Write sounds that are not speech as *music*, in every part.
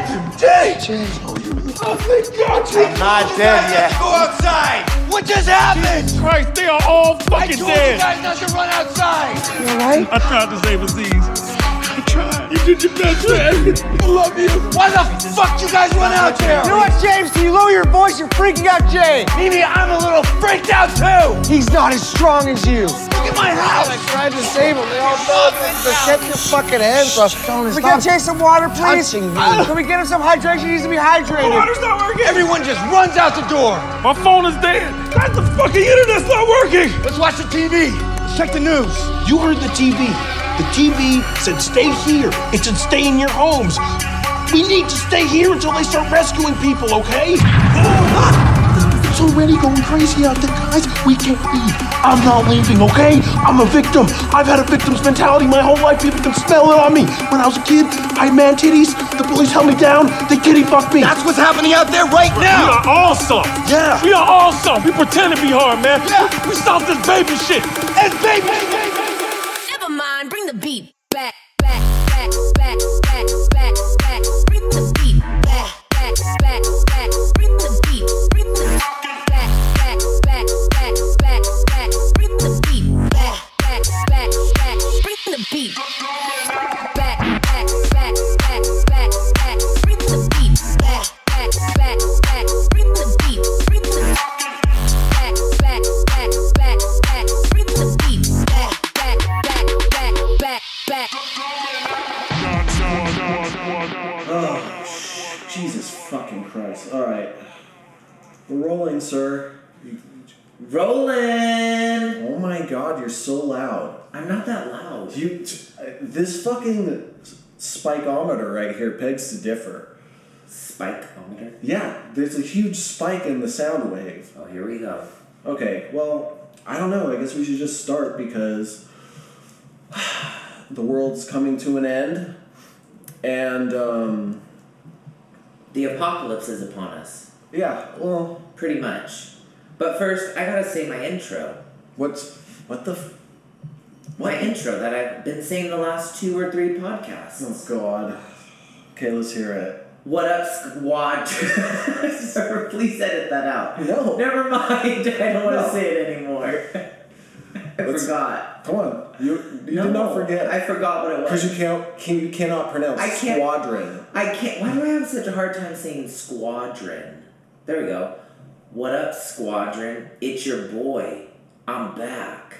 happened? Jay! Jay. Oh, you? Oh, thank God. I'm not dead yet. Go outside. What just happened? Jesus Christ, they are all I fucking told dead. you guys not to run outside. You alright? I tried to save Aziz. I tried. You did your best, man. I love you. Why the fuck you guys run out there? You know what, James? Can you lower your voice? You're freaking out Jay. Mimi, I'm a little freaked out too. He's not as strong as you. Look at my house. I tried to save him. They all died. Just get your fucking hands off. Can we get Jay some water, please? Can we get him some hydration? He needs to be hydrated. The Water's not working. Everyone just runs out the door. My phone is dead. That's the fucking internet's not working. Let's watch the TV. Let's check the news. You heard the TV. The TV said stay here. It said stay in your homes. We need to stay here until they start rescuing people, okay? *laughs* It's already going crazy out there, guys. We can't leave. I'm not leaving, okay? I'm a victim. I've had a victim's mentality my whole life. People can smell it on me. When I was a kid, I had man titties. The police held me down. They kitty fucked me. That's what's happening out there right now. We are awesome. Yeah. We are all awesome. We pretend to be hard, man. Yeah. We stop this baby shit. It's baby. Never mind, bring the beat Rolling. Oh my god, you're so loud. I'm not that loud. You, this fucking spikeometer right here begs to differ. Spikeometer. Yeah, there's a huge spike in the sound wave. Oh, here we go. Okay, well, I don't know. I guess we should just start because *sighs* the world's coming to an end. And, um, The apocalypse is upon us, yeah, well, pretty much. But first, I gotta say my intro. what's, what the, f- My intro that I've been saying the last two or three podcasts. oh god. Okay, let's hear it. What up, squad? *laughs* Sir, Please edit that out. No. Never mind. *laughs* I don't want to No. say it anymore. *laughs* I Let's- forgot. Come on, you, you no, did not forget. I forgot what it was. Because you can't, can, you cannot pronounce I can't- squadron. I can't. Why do I have such a hard time saying squadron? There we go. What up, squadron? It's your boy. I'm back.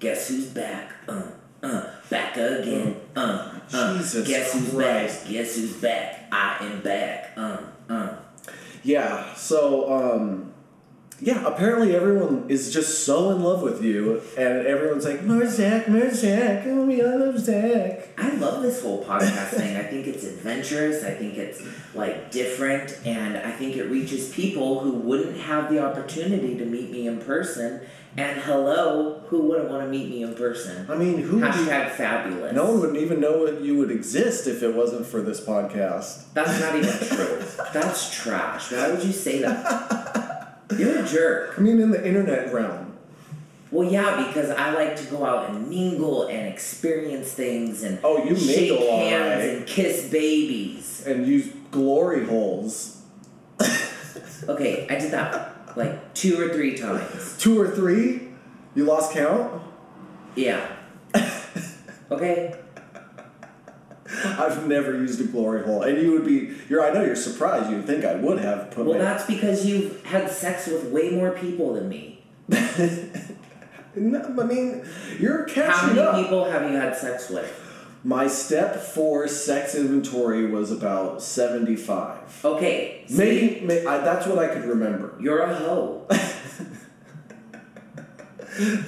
Guess who's back? Uh, uh, back again. Uh, uh. Jesus Guess who's Christ. back? Guess who's back? I am back. Uh, uh. Yeah, so, um, yeah, apparently everyone is just so in love with you, and everyone's like, more Zach, more Zach, oh, I love Zach. I love this whole podcast thing. I think it's adventurous. I think it's like different, and I think it reaches people who wouldn't have the opportunity to meet me in person. And hello, who wouldn't want to meet me in person? I mean, who would you- Hashtag fabulous. No one would even know that you would exist if it wasn't for this podcast. That's not even *laughs* true. That's trash. Why would you say that? *laughs* You're a jerk. I mean, in the internet realm. Well, yeah, because I like to go out and mingle and experience things and Oh, you shake mingle, hands right. and kiss babies. And use glory holes. Okay, I did that like two or three times. Two or three? You lost count? Yeah. *laughs* Okay. *laughs* I've never used a glory hole. And you would be, you're, I know you're surprised. You'd think I would have put it Well, my. that's because you've had sex with way more people than me. *laughs* No, I mean, you're catching How many up. people have you had sex with? My step four sex inventory was about 75. Okay. Maybe, may I, that's what I could remember. You're a hoe. *laughs*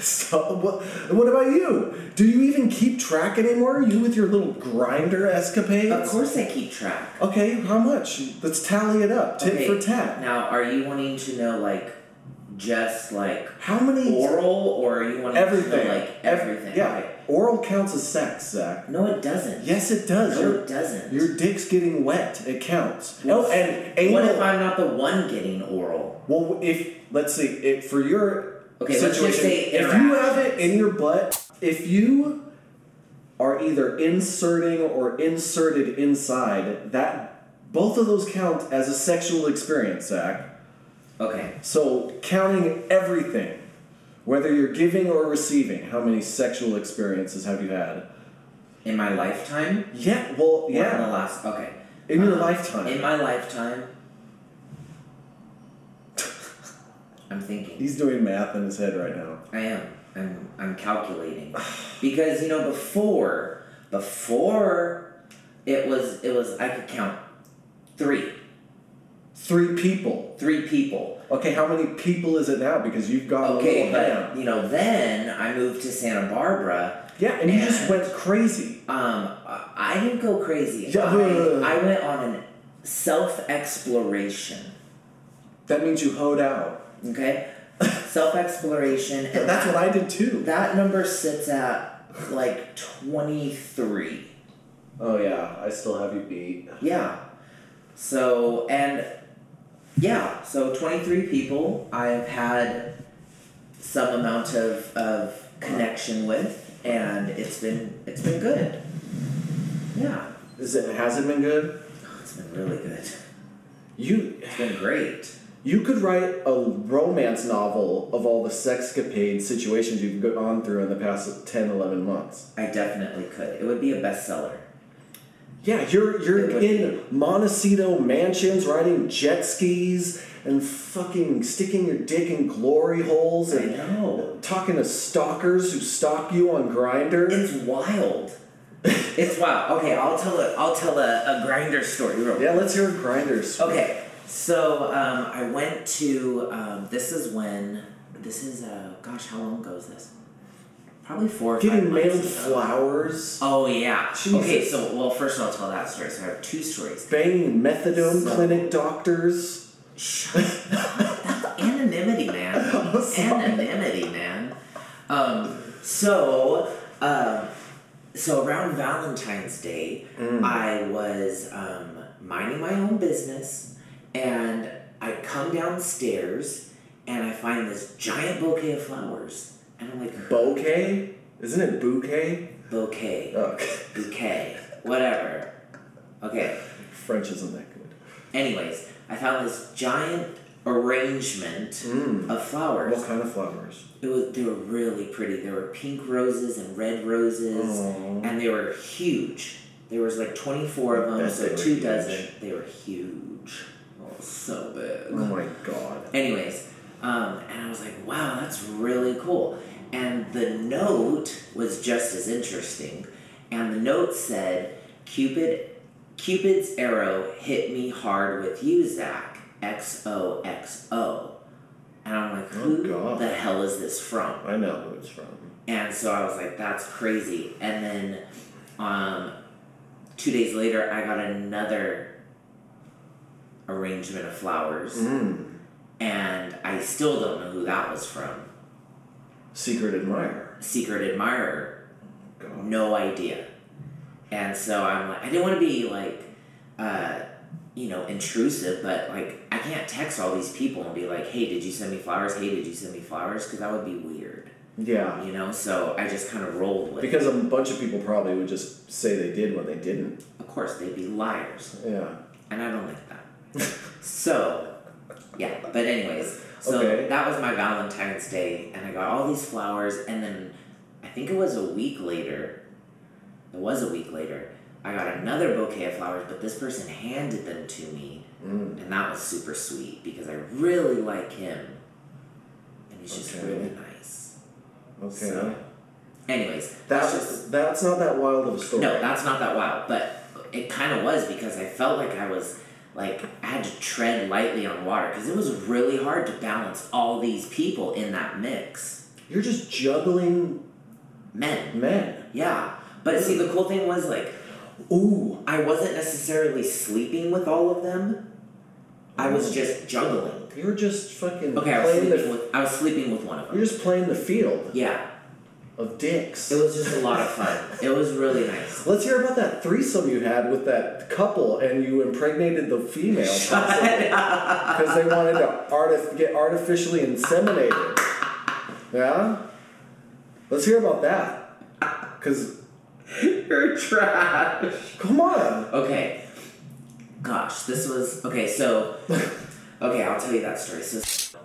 So, what, what about you? Do you even keep track anymore? You with your little Grindr escapades? Of course I keep track. Okay, how much? Let's tally it up, tit Okay, for tat. Now, are you wanting to know like just like How many? oral, or are you wanting everything. to know like everything? Yeah, oral counts as sex, Zach. No, it doesn't. Yes, it does. No, your, it doesn't. Your dick's getting wet. It counts. No, oh, and anal. What if I'm not the one getting oral? Well, if let's see, if for your Okay, let's just say if you have it in your butt, if you are either inserting or inserted inside, that Both of those count as a sexual experience, Zach. Okay. So, counting everything, whether you're giving or receiving, how many sexual experiences have you had? In my lifetime? Yeah, well, Or in the last. Okay. In your Um, lifetime. In my lifetime. I'm thinking. He's doing math in his head right now. I am. I'm I'm calculating. because you know before before it was it was I could count three. Three people. Three people. Okay, how many people is it now? Because you've got Okay, a but hand. you know, then I moved to Santa Barbara. Yeah, and you just went crazy. Um, I I didn't go crazy. Yeah. I, I went on an self exploration. That means you hoed out. Okay, *laughs* self exploration, and That's what I did too. That number sits at like twenty three. Oh yeah, I still have you beat. Yeah. So and yeah, so twenty three people I've had some amount of, of connection with, and it's been it's been good. Yeah, Is it has it been good? Oh, it's been really good. You It's been great. You could write a romance novel of all the sexcapade situations you've gone through in the past 10, 11 months. I definitely could. It would be a bestseller. Yeah, you're you're in Montecito mansions riding jet skis and fucking sticking your dick in glory holes I and know. talking to stalkers who stalk you on Grindr. It's wild. it's wild. Okay, I'll tell a I'll tell a, a Grindr story real Yeah, let's hear a Grinders. Story. Okay, so um, I went to. Um, this is when. This is uh, gosh, how long ago is this? Probably four. Or five Getting months mailed ago. flowers, Oh yeah. Jesus. Okay, so well, first I'll tell that story. So I have two stories. banging methadone So- clinic doctors. Shut up. That's anonymity, man. *laughs* anonymity, man. Um, so, um, so around Valentine's Day, I was um, minding my own business, and I come downstairs, and I find this giant bouquet of flowers, and I'm like, Bouquet? Isn't it bouquet? bouquet, Okay. bouquet, whatever. Okay. French isn't that good. Anyways, I found this giant arrangement Mm. of flowers. What kind of flowers? It was they were really pretty. There were pink roses and red roses, Aw. and they were huge. There was like twenty four of them, so two huge. dozen. They were huge. Oh, so big. Oh my god. Anyways, um, and I was like, wow, that's really cool. And the note was just as interesting. And the note said, Cupid, Cupid's arrow hit me hard with you, Zach. XOXO. And I'm like, Oh, who God. the hell is this from? I know who it's from. And so I was like, that's crazy. And then um, two days later, I got another arrangement of flowers. Mm. And I still don't know who that was from. Secret admirer. Secret admirer, God. no idea. And so I'm like, I didn't want to be like, uh, you know, intrusive, but like, I can't text all these people and be like, hey, did you send me flowers? Hey, did you send me flowers? Because that would be weird, Yeah. you know? So I just kind of rolled with it. Because a bunch of people probably would just say they did when they didn't. Of course, they'd be liars. Yeah. And I don't like that. *laughs* so, yeah. But anyways, so Okay. that was my Valentine's Day, and I got all these flowers, and then I think it was a week later. It was a week later. I got another bouquet of flowers, but this person handed them to me, Mm. and that was super sweet because I really like him, and he's just Okay. really nice. Okay. So, anyways, that's that's just that's not that wild of a story. no, that's not that wild, but it kind of was because I felt like I was like I had to tread lightly on water because it was really hard to balance all these people in that mix. You're just juggling Men, men. yeah. But see, the cool thing was like Ooh. I wasn't necessarily sleeping with all of them. I was just juggling. You're just fucking Okay, I was sleeping the. with I was sleeping with one of them. You're just playing the field Yeah, of dicks. it was just a lot of fun. It was really nice. Let's hear about that threesome you had with that couple, and you impregnated the female because they wanted to artif- get artificially inseminated. Yeah. Let's hear about that. Cause You're trash. come on. Okay. gosh, this was okay. So, okay, I'll tell you that story. So,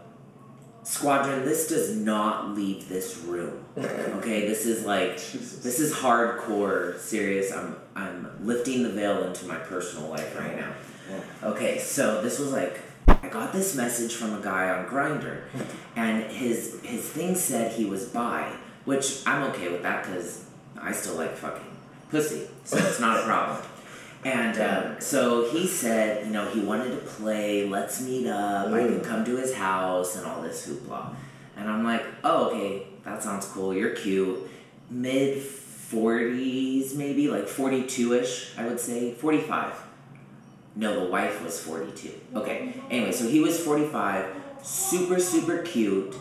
Squadron, this does not leave this room. Okay, this is like this is hardcore, serious. I'm I'm lifting the veil into my personal life right now. Okay, so this was like I got this message from a guy on Grindr, and his his thing said he was bi, which I'm okay with that because I still like fucking pussy, so it's not a problem. And um, so he said, you know, he wanted to play, let's meet up, I can come to his house, and all this hoopla. And I'm like, oh, okay, that sounds cool, you're cute. Mid 40s, maybe, like 42 ish, I would say, 45. No, the wife was 42. Okay, anyway, so he was 45, super, super cute.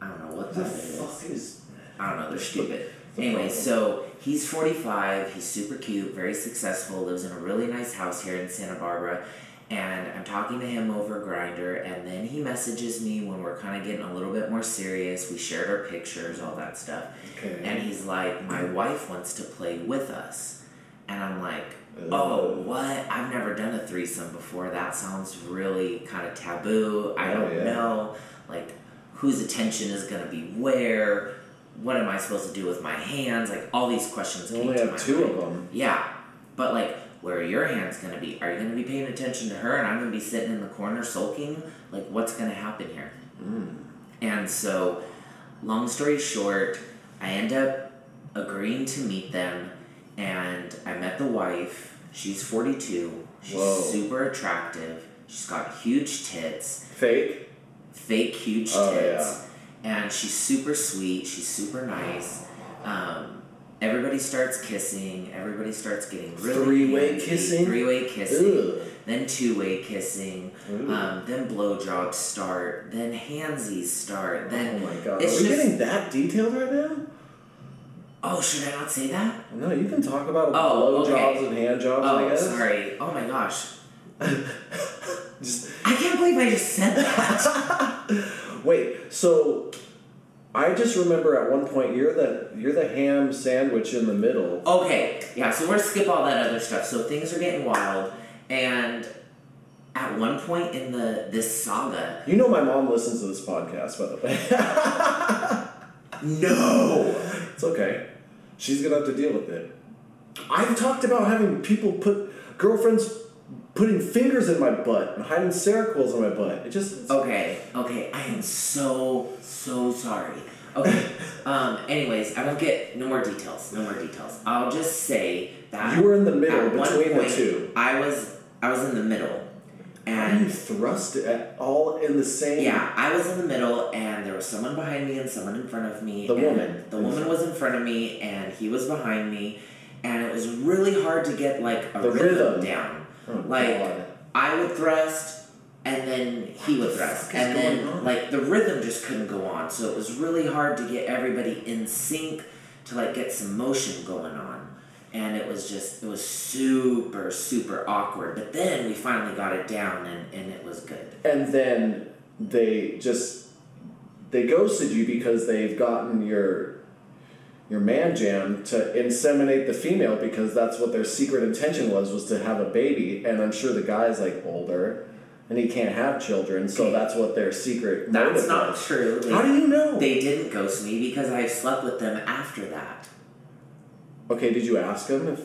I don't know what The that is. fuck is. I don't know, they're stupid. Anyway, so he's 45, he's super cute, very successful, lives in a really nice house here in Santa Barbara. And I'm talking to him over Grindr, and then he messages me when we're kind of getting a little bit more serious. We shared our pictures, all that stuff. Okay. And he's like, My wife wants to play with us. And I'm like, Oh, what? I've never done a threesome before. That sounds really kind of taboo. I Oh, don't yeah. know. Like, whose attention is going to be where? What am I supposed to do with my hands? Like, all these questions You only have two mind. of them. Yeah, but like, where are your hands gonna be? Are you gonna be paying attention to her, and I'm gonna be sitting in the corner sulking? Like, what's gonna happen here? Hmm. And so, long story short, I end up agreeing to meet them, and I met the wife. She's 42. She's Whoa. super attractive. She's got huge tits Fake. fake huge Oh, tits, and she's super sweet. She's super nice. Um, everybody starts kissing. Everybody starts getting really Three-way kissing? Three-way kissing. Ugh. Then two-way kissing. Um, then blowjobs start. Then handsies start. Then Oh my god. it's Are we just getting that detailed right now? oh should I not say that? No, you can talk about Oh, blowjobs okay. and hand jobs, I Oh guess. sorry. Oh my gosh. *laughs* Just I can't believe I just said that. *laughs* wait. So, I just remember at one point you're the you're the ham sandwich in the middle. Okay, yeah, so we're gonna skip all that other stuff. So things are getting wild, and at one point in the this saga, You know my mom listens to this podcast, by the way. *laughs* no, it's okay. She's gonna have to deal with it. I've talked about having people put girlfriends putting fingers in my butt and hiding Seroquels in my butt. It just okay, okay, I am so so sorry. Okay, *laughs* um, anyways, I won't get no more details, no more details. I'll just say that You were in the middle between the point, two. I was I was in the middle, How do you thrust it at all in the same? Yeah, I was in the middle, and there was someone behind me and someone in front of me. The woman. The woman was in front of me, and he was behind me, and it was really hard to get like a The rhythm, rhythm. down. Oh, like God. I would thrust, and then he would thrust, fuck and then on? like the rhythm just couldn't go on. So it was really hard to get everybody in sync to like get some motion going on. And it was just, it was super, super awkward. But then we finally got it down and, and it was good. and then they just they ghosted you because they've gotten your your man jam to inseminate the female because that's what their secret intention was was to have a baby and i'm sure the guy's like older and he can't have children so that's what their secret That's not was. true. How do you know They didn't ghost me because I slept with them after that. okay did you ask him if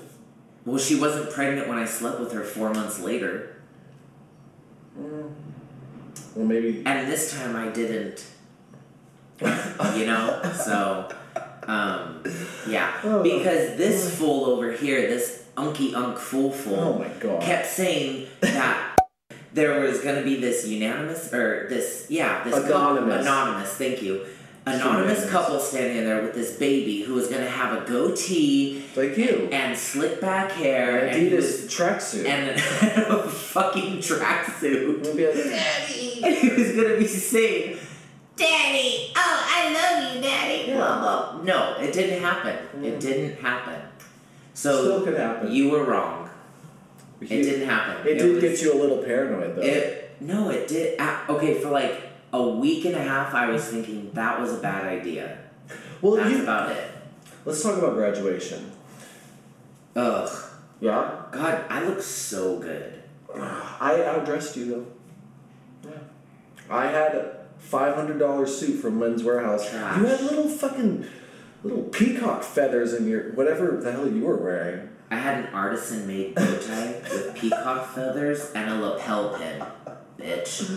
Well, she wasn't pregnant when I slept with her four months later, mm. well maybe and this time I didn't. you know, so um, yeah, *laughs* Oh. because this fool over here, this unky unk fool fool, Oh my God. kept saying that *laughs* there was going to be this unanimous or this yeah this couple- Anonymous. anonymous thank you anonymous Unanimous. couple standing there with this baby who was going to have a goatee like you and slick back hair and, he adidas was, tracksuit and *laughs* a fucking tracksuit It'll and he was going to be saying daddy oh i love you daddy Yeah. blah blah no it didn't happen it didn't happen so Still could happen. you were wrong it didn't happen it did was- get you a little paranoid though it no, it did. Uh, okay, for like a week and a half, I was thinking that was a bad idea. well That's you about it. let's talk about graduation Ugh. Yeah, God, I look so good. *sighs* I outdressed you though. Yeah, I had a five hundred dollar suit from Men's Wearhouse. Trash. You had little fucking little peacock feathers in your whatever the hell you were wearing. I had an artisan made bow tie with peacock feathers and a lapel pin. Bitch.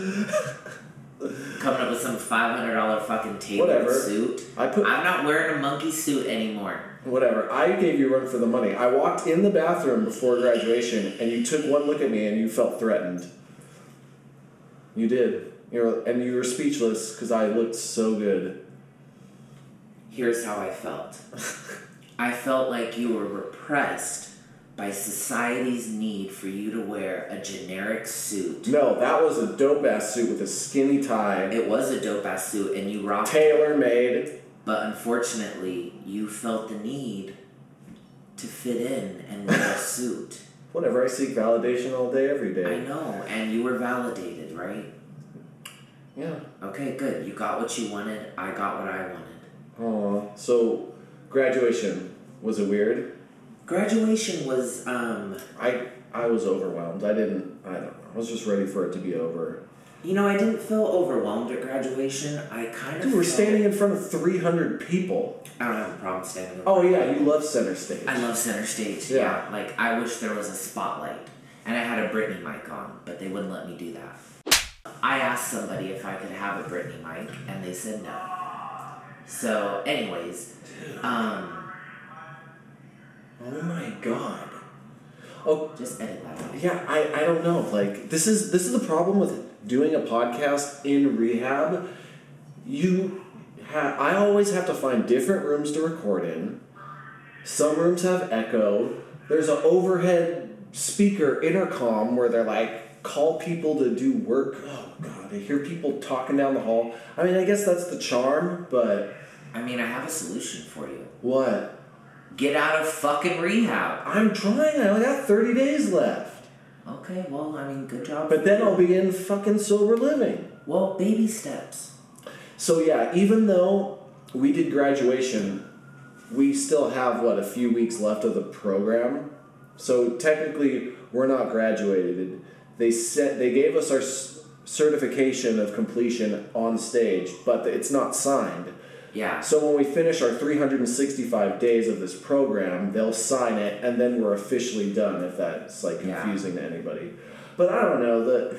Coming up with some $500 fucking tailored Whatever. suit. I put I'm not wearing a monkey suit anymore. whatever. I gave you a run for the money. I walked in the bathroom before graduation, and you took one look at me, and you felt threatened. You did. You know, and you were speechless because I looked so good. Here's how I felt *laughs* I felt like you were repressed by society's need for you to wear a generic suit. No, that was a dope ass suit with a skinny tie, It was a dope ass suit and you rocked tailor made. But unfortunately, you felt the need to fit in and wear a *laughs* suit. Whatever. I seek validation all day, every day. I know, and you were validated, right? Yeah. Okay, good. You got what you wanted. I got what I wanted. Aw. So, graduation was it weird? Graduation was, um, I I was overwhelmed. I didn't. I don't know. I was just ready for it to be over. you know, I didn't feel overwhelmed at graduation. I kind of. Dude, we're felt- standing in front of 300 people. I don't have a problem standing. Oh yeah, you love center stage. I love center stage. Yeah. Yeah. Like I wish there was a spotlight, and I had a Britney mic on, but they wouldn't let me do that. I asked somebody if I could have a Britney mic, and they said no. So, anyways, um, Oh my god. Oh just edit that out. yeah, I, I don't know. Like this is this is the problem with doing a podcast in rehab. You ha- I always have to find different rooms to record in. Some rooms have echo. There's an overhead speaker intercom where they're like call people to do work. Oh god, I hear people talking down the hall. I mean, I guess that's the charm, but I mean, I have a solution for you. what? Get out of fucking rehab. I'm trying. I only got 30 days left. Okay, well, I mean, good job. But then I'll be in fucking sober living. well, baby steps. So yeah, even though we did graduation, we still have what a few weeks left of the program. So technically, we're not graduated. They set they gave us our certification of completion on stage, but it's not signed. Yeah. So when we finish our 365 days of this program, they'll sign it, and then we're officially done. If that's like Yeah. confusing to anybody, but I don't know that.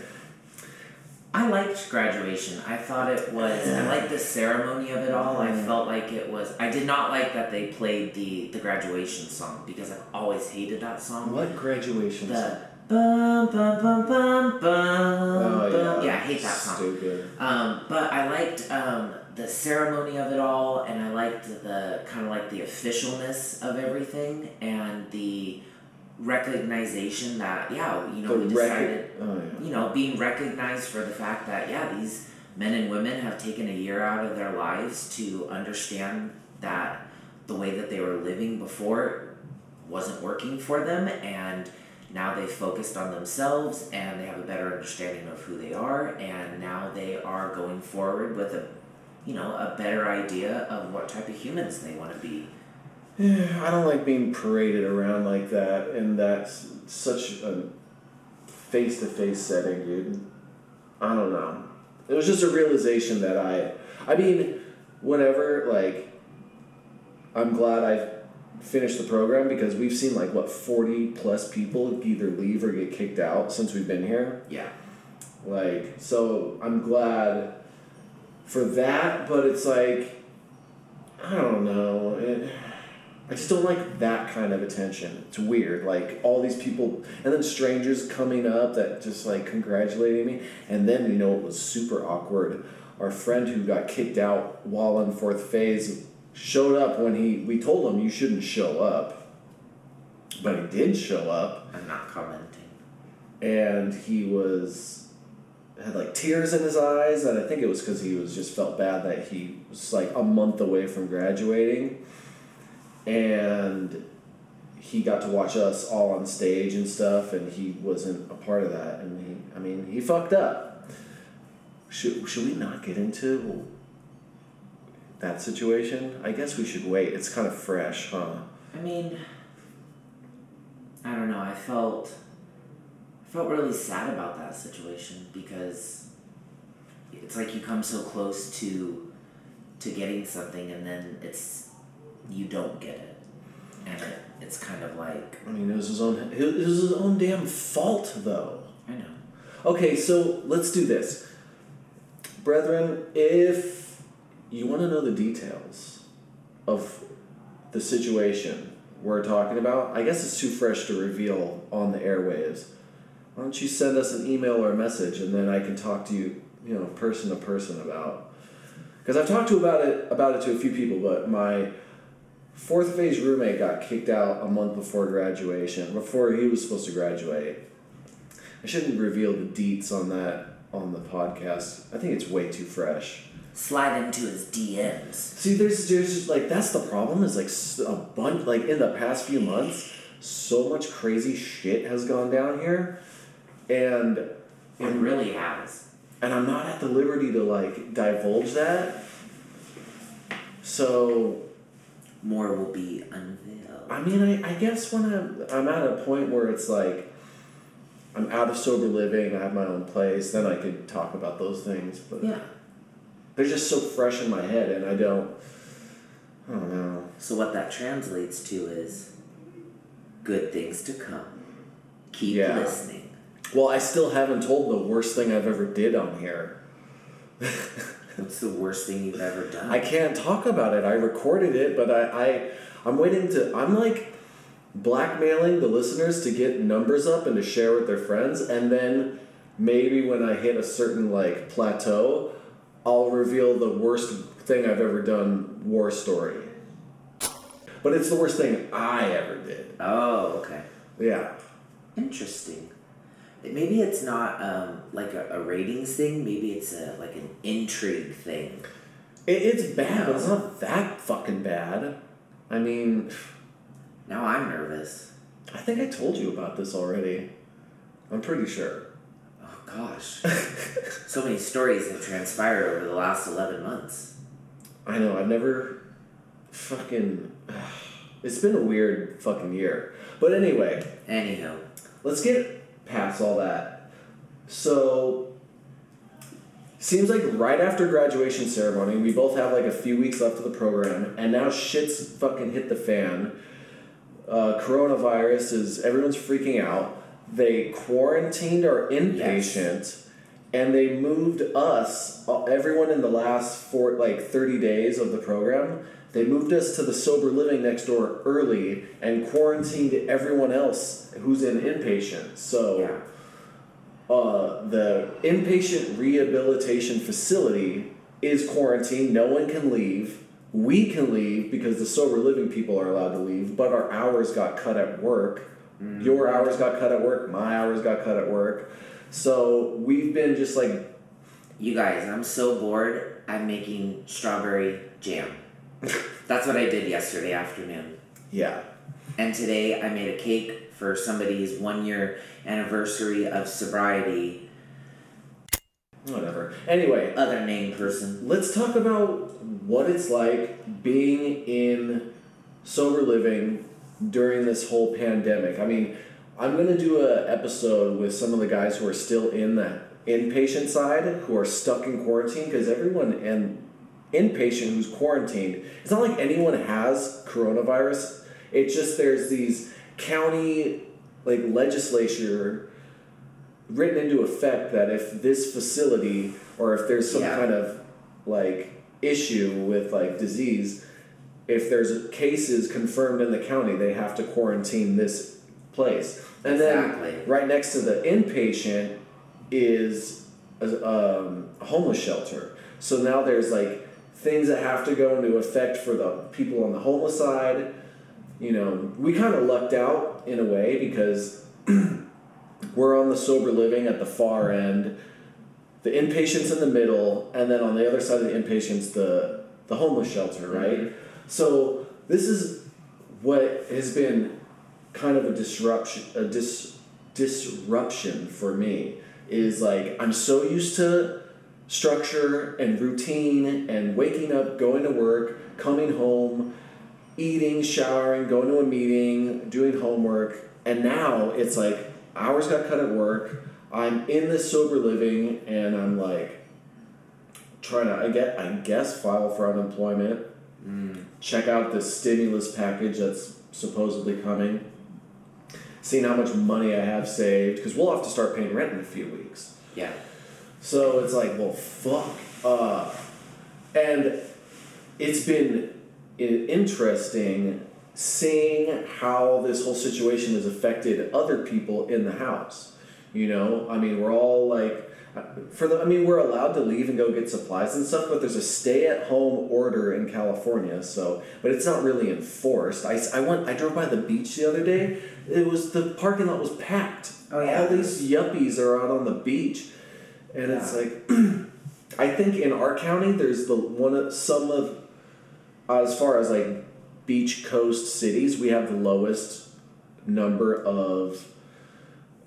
I liked graduation. I thought it was. I *sighs* liked the ceremony of it all. I mm. felt like it was. I did not like that they played the the graduation song because I've always hated that song. What graduation? The bum bum bum bum bum. Oh bum. yeah. Yeah, I hate that song. Stupid. Um, but I liked um, the ceremony of it all, and I liked the kind of like the officialness of everything, and the recognition that yeah, you know, The we rec- decided, oh, yeah. you know, being recognized for the fact that yeah, these men and women have taken a year out of their lives to understand that the way that they were living before wasn't working for them, and now they've focused on themselves and they have a better understanding of who they are and now they are going forward with a you know a better idea of what type of humans they want to be yeah, I don't like being paraded around like that in that s- such a face to face setting, dude. I don't know. It was just a realization that I, I mean, whenever Like, I'm glad I finished the program because we've seen like what forty plus people either leave or get kicked out since we've been here. yeah Like, so I'm glad for that, but it's like, I don't know. It, I just don't like that kind of attention. It's weird. Like, all these people, and then strangers coming up that just like congratulating me. And then, you know, it was super awkward. Our friend who got kicked out while in fourth phase showed up when he, we told him you shouldn't show up. But he did show up. I'm not commenting. And he was had like tears in his eyes and i think it was because he was just felt bad that he was like a month away from graduating. And he got to watch us all on stage and stuff and he wasn't a part of that. And he i mean he fucked up. Should, should we not get into that situation i guess we should wait it's kind of fresh huh i mean I don't know. I felt I felt really sad about that situation because it's like you come so close to to getting something and then it's you don't get it, and it, it's kind of like I mean, it was his own. It was his own damn fault, though. I know. Okay, so let's do this, brethren. If you want to know the details of the situation we're talking about, I guess it's too fresh to reveal on the airwaves. Why don't you send us an email or a message, and then I can talk to you, you know, person to person about. Because I've talked to about it about it to a few people, but my fourth phase roommate got kicked out a month before graduation, before he was supposed to graduate. I shouldn't reveal the deets on that on the podcast. I think it's way too fresh. Slide into his DMs. See, there's there's just, like that's the problem is like a bunch like in the past few months, so much crazy shit has gone down here, and It and really has. and I'm not at the liberty to like divulge that. So More will be unveiled. I mean, I, I guess when I'm I'm at a point where it's like I'm out of sober living, I have my own place, then I could talk about those things. But Yeah. They're just so fresh in my head, and I don't. I don't know. So what that translates to is good things to come. Keep Yeah. listening. Well, I still haven't told the worst thing I've ever did on here. *laughs* What's the worst thing you've ever done? I can't talk about it. I recorded it, but I, I I'm waiting to. I'm like blackmailing the listeners to get numbers up and to share with their friends, and then maybe when I hit a certain like plateau, I'll reveal the worst thing I've ever done. War story. But it's the worst thing I ever did. oh, okay. Yeah. Interesting. Maybe it's not um, like a, a ratings thing. Maybe it's a like an intrigue thing. It, it's bad, but it's not that fucking bad. I mean, Now I'm nervous. I think I told you about this already. I'm pretty sure. Gosh, *laughs* so many stories have transpired over the last eleven months. I know, I've never fucking. *sighs* It's been a weird fucking year. But anyway, Anyhow, let's get past all that. So, seems like right after graduation ceremony, we both have like a few weeks left of the program, and now shit's fucking hit the fan. Uh, coronavirus is everyone's freaking out. They quarantined our inpatient, and they moved us, uh, everyone in the last four like thirty days of the program. They moved us to the sober living next door early and quarantined everyone else who's in inpatient. So yeah. uh, the inpatient rehabilitation facility is quarantined. No one can leave. We can leave because the sober living people are allowed to leave, but our hours got cut at work. Mm. Your hours got cut at work. My hours got cut at work. So we've been just like, You guys, I'm so bored. I'm making strawberry jam. *laughs* That's what I did yesterday afternoon. yeah, And today I made a cake for somebody's one year anniversary of sobriety. whatever. Anyway, Other name person. let's talk about what it's like being in sober living during this whole pandemic. I mean, I'm going to do a episode with some of the guys who are still in the inpatient side who are stuck in quarantine because everyone and inpatient who's quarantined, it's not like anyone has coronavirus. It's just there's these county like legislature written into effect that if this facility or if there's some Yeah. kind of like issue with like disease, if there's cases confirmed in the county, they have to quarantine this place. And Exactly. then right next to the inpatient is a, um, a homeless shelter. So now there's like things that have to go into effect for the people on the homeless side. You know, we kind of lucked out in a way because *clears throat* we're on the sober living at the far end, the inpatients in the middle, and then on the other side of the inpatients, the the homeless shelter, right? So this is what has been kind of a disruption, a dis, disruption for me. Is like I'm so used to structure and routine and waking up, going to work, coming home, eating, showering, going to a meeting, doing homework, and now it's like hours got cut at work. I'm in this sober living, and I'm like trying to I get I guess file for unemployment. Mm. Check out the stimulus package that's supposedly coming. Seeing how much money I have saved because we'll have to start paying rent in a few weeks. Yeah. So it's like, well, fuck. Uh, and it's been interesting seeing how this whole situation has affected other people in the house. You know, I mean, we're all like, for the, I mean, we're allowed to leave and go get supplies and stuff, but there's a stay-at-home order in California. So, but it's not really enforced. I, I went, I drove by the beach the other day. It was the parking lot was packed. Oh, yeah. All these yuppies are out on the beach, and it's like, *clears throat* I think in our county, there's the one of some of, uh, as far as like beach coast cities, we have the lowest number of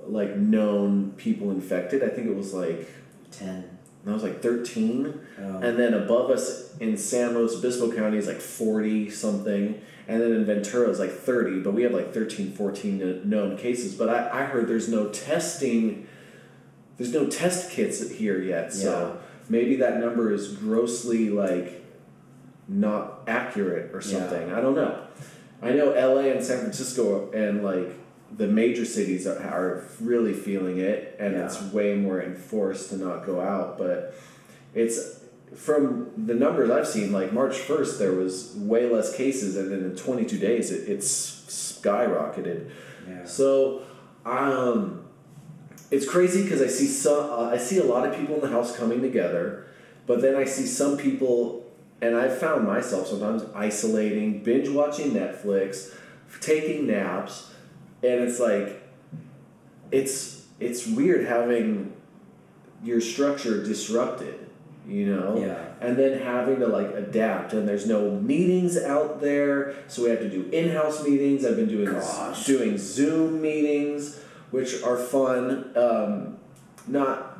like known people infected. I think it was like Ten. that was like thirteen, Oh. and then above us in San Luis Obispo County is like forty something, and then in Ventura is like thirty. But we have like 13, 14 known cases. But I, I heard there's no testing. There's no test kits here yet, so maybe that number is grossly like not accurate or Yeah. something. I don't know. I know LA and San Francisco and like the major cities are, are really feeling it, and Yeah. it's way more enforced to not go out. But it's from the numbers I've seen, like March 1st, there was way less cases, and then in 22 days, it, it's skyrocketed. Yeah. So, um, it's crazy because I see some, uh, I see a lot of people in the house coming together, but then I see some people, and I've found myself sometimes isolating, binge watching Netflix, taking naps, and it's like, it's it's weird having your structure disrupted, you know Yeah. and then having to like adapt and there's no meetings out there so we have to do in-house meetings i've been doing Gosh. doing zoom meetings which are fun um, not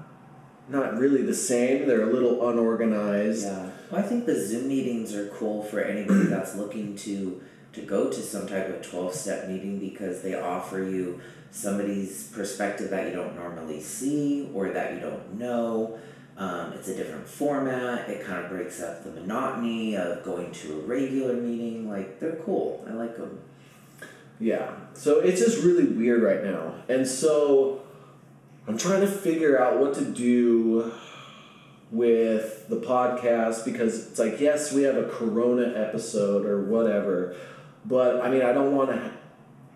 not really the same they're a little unorganized Yeah. Well, I think the Zoom meetings are cool for anybody that's looking to to go to some type of twelve step meeting because they offer you somebody's perspective that you don't normally see or that you don't know. Um, it's a different format. It kind of breaks up the monotony of going to a regular meeting. Like they're cool. I like them. Yeah. So it's just really weird right now. And so I'm trying to figure out what to do with the podcast because it's like, yes, we have a Corona episode or whatever, but I mean, I don't want to.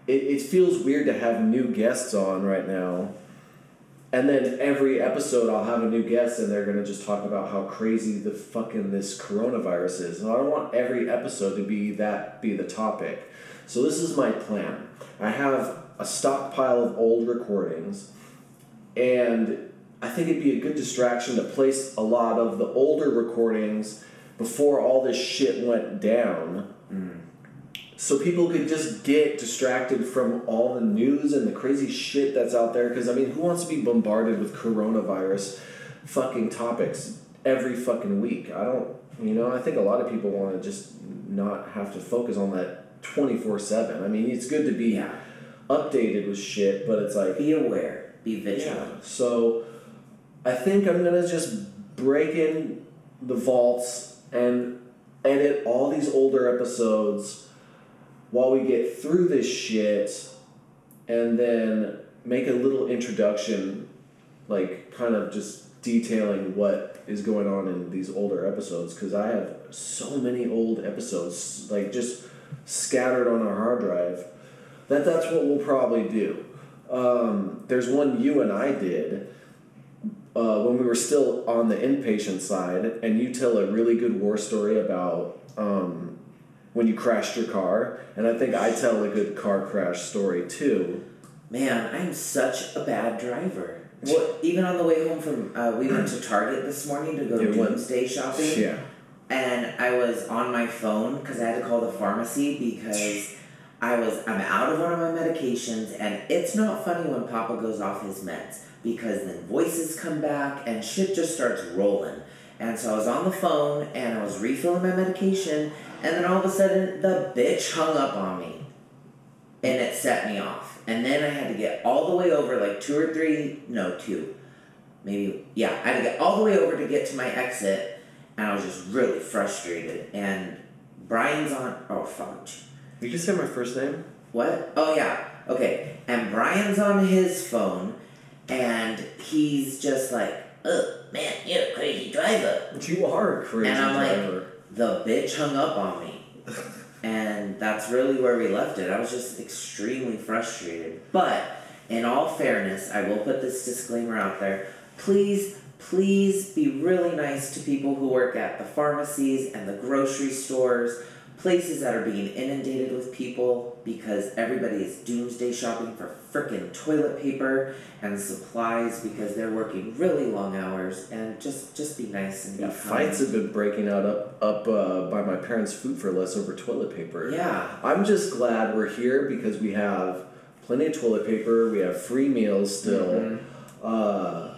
It, it feels weird to have new guests on right now. And then every episode, I'll have a new guest, and they're gonna just talk about how crazy the fucking this coronavirus is. And I don't want every episode to be that be the topic. So this is my plan. I have a stockpile of old recordings, and I think it'd be a good distraction to place a lot of the older recordings before all this shit went down. So people could just get distracted from all the news and the crazy shit that's out there. Because, I mean, who wants to be bombarded with coronavirus fucking topics every fucking week? I don't, you know, I think a lot of people want to just not have to focus on that 24 7. I mean, it's good to be Yeah. updated with shit, but it's like, Be aware. Be yeah. vigilant. So I think I'm gonna just break in the vaults and edit all these older episodes while we get through this shit and then make a little introduction like kind of just detailing what is going on in these older episodes because I have so many old episodes like just scattered on our hard drive that that's what we'll probably do. Um, there's one you and I did uh, when we were still on the inpatient side, and you tell a really good war story about um, when you crashed your car, and I think I tell a good car crash story too. Man, I'm such a bad driver. What? Even on the way home from, uh, we went to Target this morning to go to we went- doomsday shopping. Yeah. and I was on my phone because I had to call the pharmacy because I was I'm out of one of my medications and it's not funny when Papa goes off his meds because then voices come back and shit just starts rolling. And so I was on the phone and I was refilling my medication and then all of a sudden the bitch hung up on me. and it set me off. And then I had to get all the way over, like two or three, no, two, maybe, yeah, I had to get all the way over to get to my exit, and I was just really frustrated. And Brian's on, oh, fuck. You just say my first name? What? Oh, yeah, okay. And Brian's on his phone, and he's just like, oh, man, you're a crazy driver. You are a crazy And I'm like, driver. The bitch hung up on me. and that's really where we left it. I was just extremely frustrated. But in all fairness, I will put this disclaimer out there. Please, please be really nice to people who work at the pharmacies and the grocery stores, places that are being inundated with people because everybody is doomsday shopping for frickin' toilet paper and supplies because they're working really long hours and just just be nice and be Yeah, kind. fights have been breaking out up up uh, by my parents' food for less over toilet paper. Yeah. I'm just glad we're here because we have plenty of toilet paper. We have free meals still. Mm-hmm. Uh,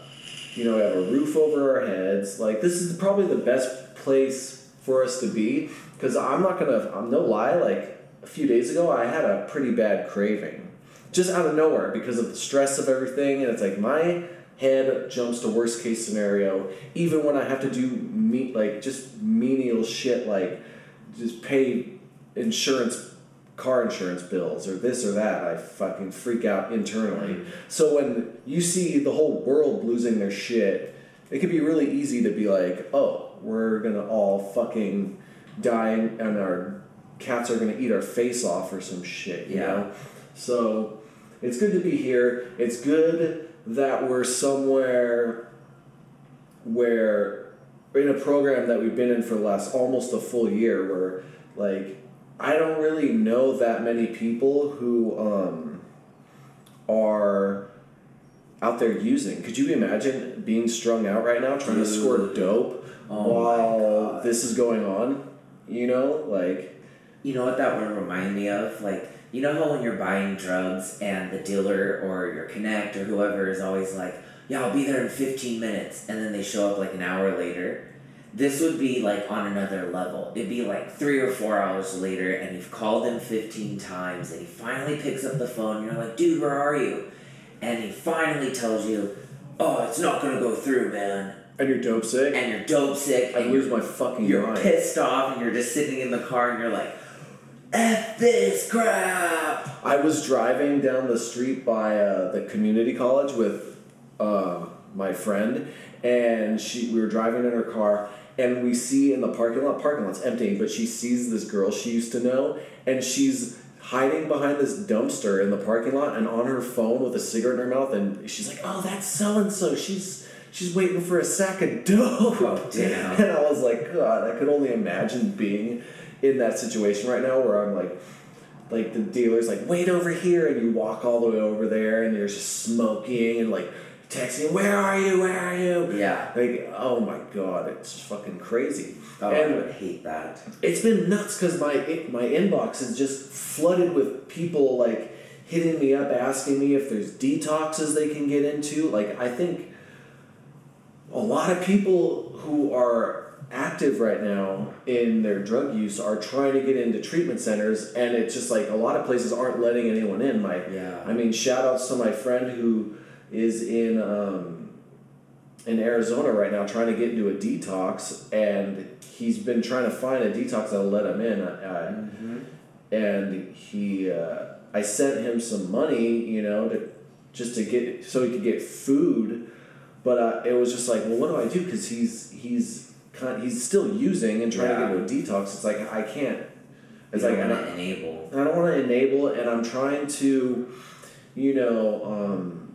you know, we have a roof over our heads. Like this is probably the best place for us to be because I'm not gonna. I'm no lie. Like a few days ago, I had a pretty bad craving, just out of nowhere because of the stress of everything, and it's like my head jumps to worst case scenario even when i have to do me like just menial shit like just pay insurance car insurance bills or this or that i fucking freak out internally so when you see the whole world losing their shit it could be really easy to be like oh we're gonna all fucking die and our cats are gonna eat our face off or some shit you Yeah. know so it's good to be here it's good that we're somewhere where in a program that we've been in for the last almost a full year where like I don't really know that many people who um, are out there using. Could you imagine being strung out right now trying to score dope Oh while this is going on? You know, like You know what that would remind me of? Like, you know how when you're buying drugs and the dealer or your connect or whoever is always like, yeah, I'll be there in 15 minutes, and then they show up like an hour later? This would be like on another level. It'd be like three or four hours later, and you've called him 15 times, and he finally picks up the phone, and you're like, dude, where are you? And he finally tells you, oh, it's not gonna go through, man. And you're dope sick. And you're dope sick, I lose my fucking you're mind. pissed off and you're just sitting in the car and you're like, F this crap! I was driving down the street by uh, the community college with uh, my friend, and she we were driving in her car, and we see in the parking lot, parking lot's empty, but she sees this girl she used to know, and she's hiding behind this dumpster in the parking lot and on her phone with a cigarette in her mouth, and she's like, "Oh, that's so and so. She's." She's waiting for a sack *laughs* of dope. Oh, damn. And I was like, God, I could only imagine being in that situation right now where I'm like, like the dealer's like, wait over here, and you walk all the way over there, and there's just smoking and like texting, where are you? Where are you? Yeah. Like, oh my god, it's fucking crazy. Oh, I would hate that. it's been nuts because my my inbox is just flooded with people like hitting me up, asking me if there's detoxes they can get into. Like, I think a lot of people who are active right now in their drug use are trying to get into treatment centers and it's just like a lot of places aren't letting anyone in my Yeah. i mean shout outs to my friend who is in um, in arizona right now trying to get into a detox and he's been trying to find a detox that'll let him in. Uh, and he uh, i sent him some money you know to just to get so he could get food but uh, it was just like well what do i do because he's he's kind he's still using and trying Yeah. to get into a detox it's like i can't it's You like don't I want don't, to enable. I don't want to enable and i'm trying to you know um,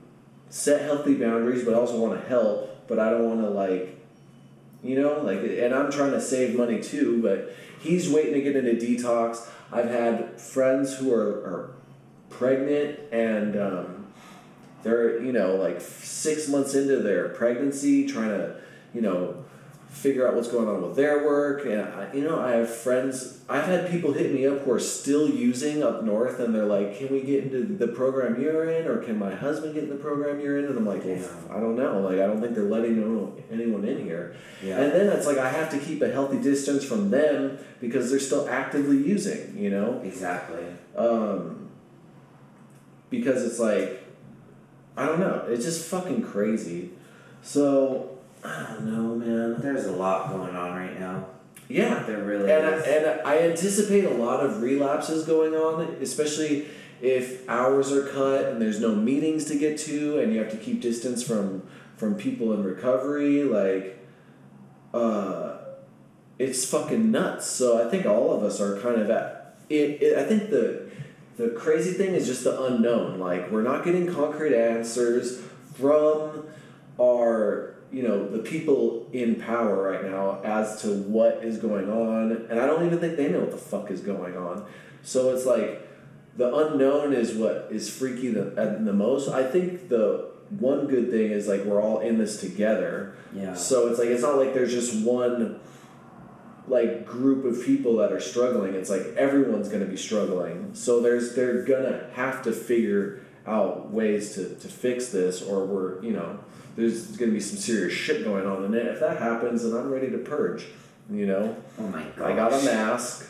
set healthy boundaries but i also want to help but i don't want to like you know like and i'm trying to save money too but he's waiting to get into detox i've had friends who are, are pregnant and um, they're you know like six months into their pregnancy trying to you know figure out what's going on with their work. And I, you know i have friends i've had people hit me up who are still using up north and they're like can we get into the program you're in or can my husband get in the program you're in? And i'm like well, i don't know. Like i don't think they're letting anyone in here. Yeah. and then it's like i have to keep a healthy distance from them because they're still actively using you know? Exactly. um, because it's like I don't know. It's just fucking crazy. So I don't know, man. There's a lot going on right now. Yeah, There really and I, is. and I anticipate a lot of relapses going on, especially if hours are cut and there's no meetings to get to, and you have to keep distance from from people in recovery. Like, uh, it's fucking nuts. So I think all of us are kind of at it. it I think the the crazy thing is just the unknown. Like, we're not getting concrete answers from our you know the people in power right now as to what is going on and i don't even think they know what the fuck is going on so it's like the unknown is what is freaky the, the most i think the one good thing is like we're all in this together Yeah. so it's like it's not like there's just one like group of people that are struggling it's like everyone's going to be struggling. So there's they're gonna have to figure out ways to, to fix this or we're you know there's going to be some serious shit going on. And if that happens then i'm ready to purge you know? Oh my god. i got a mask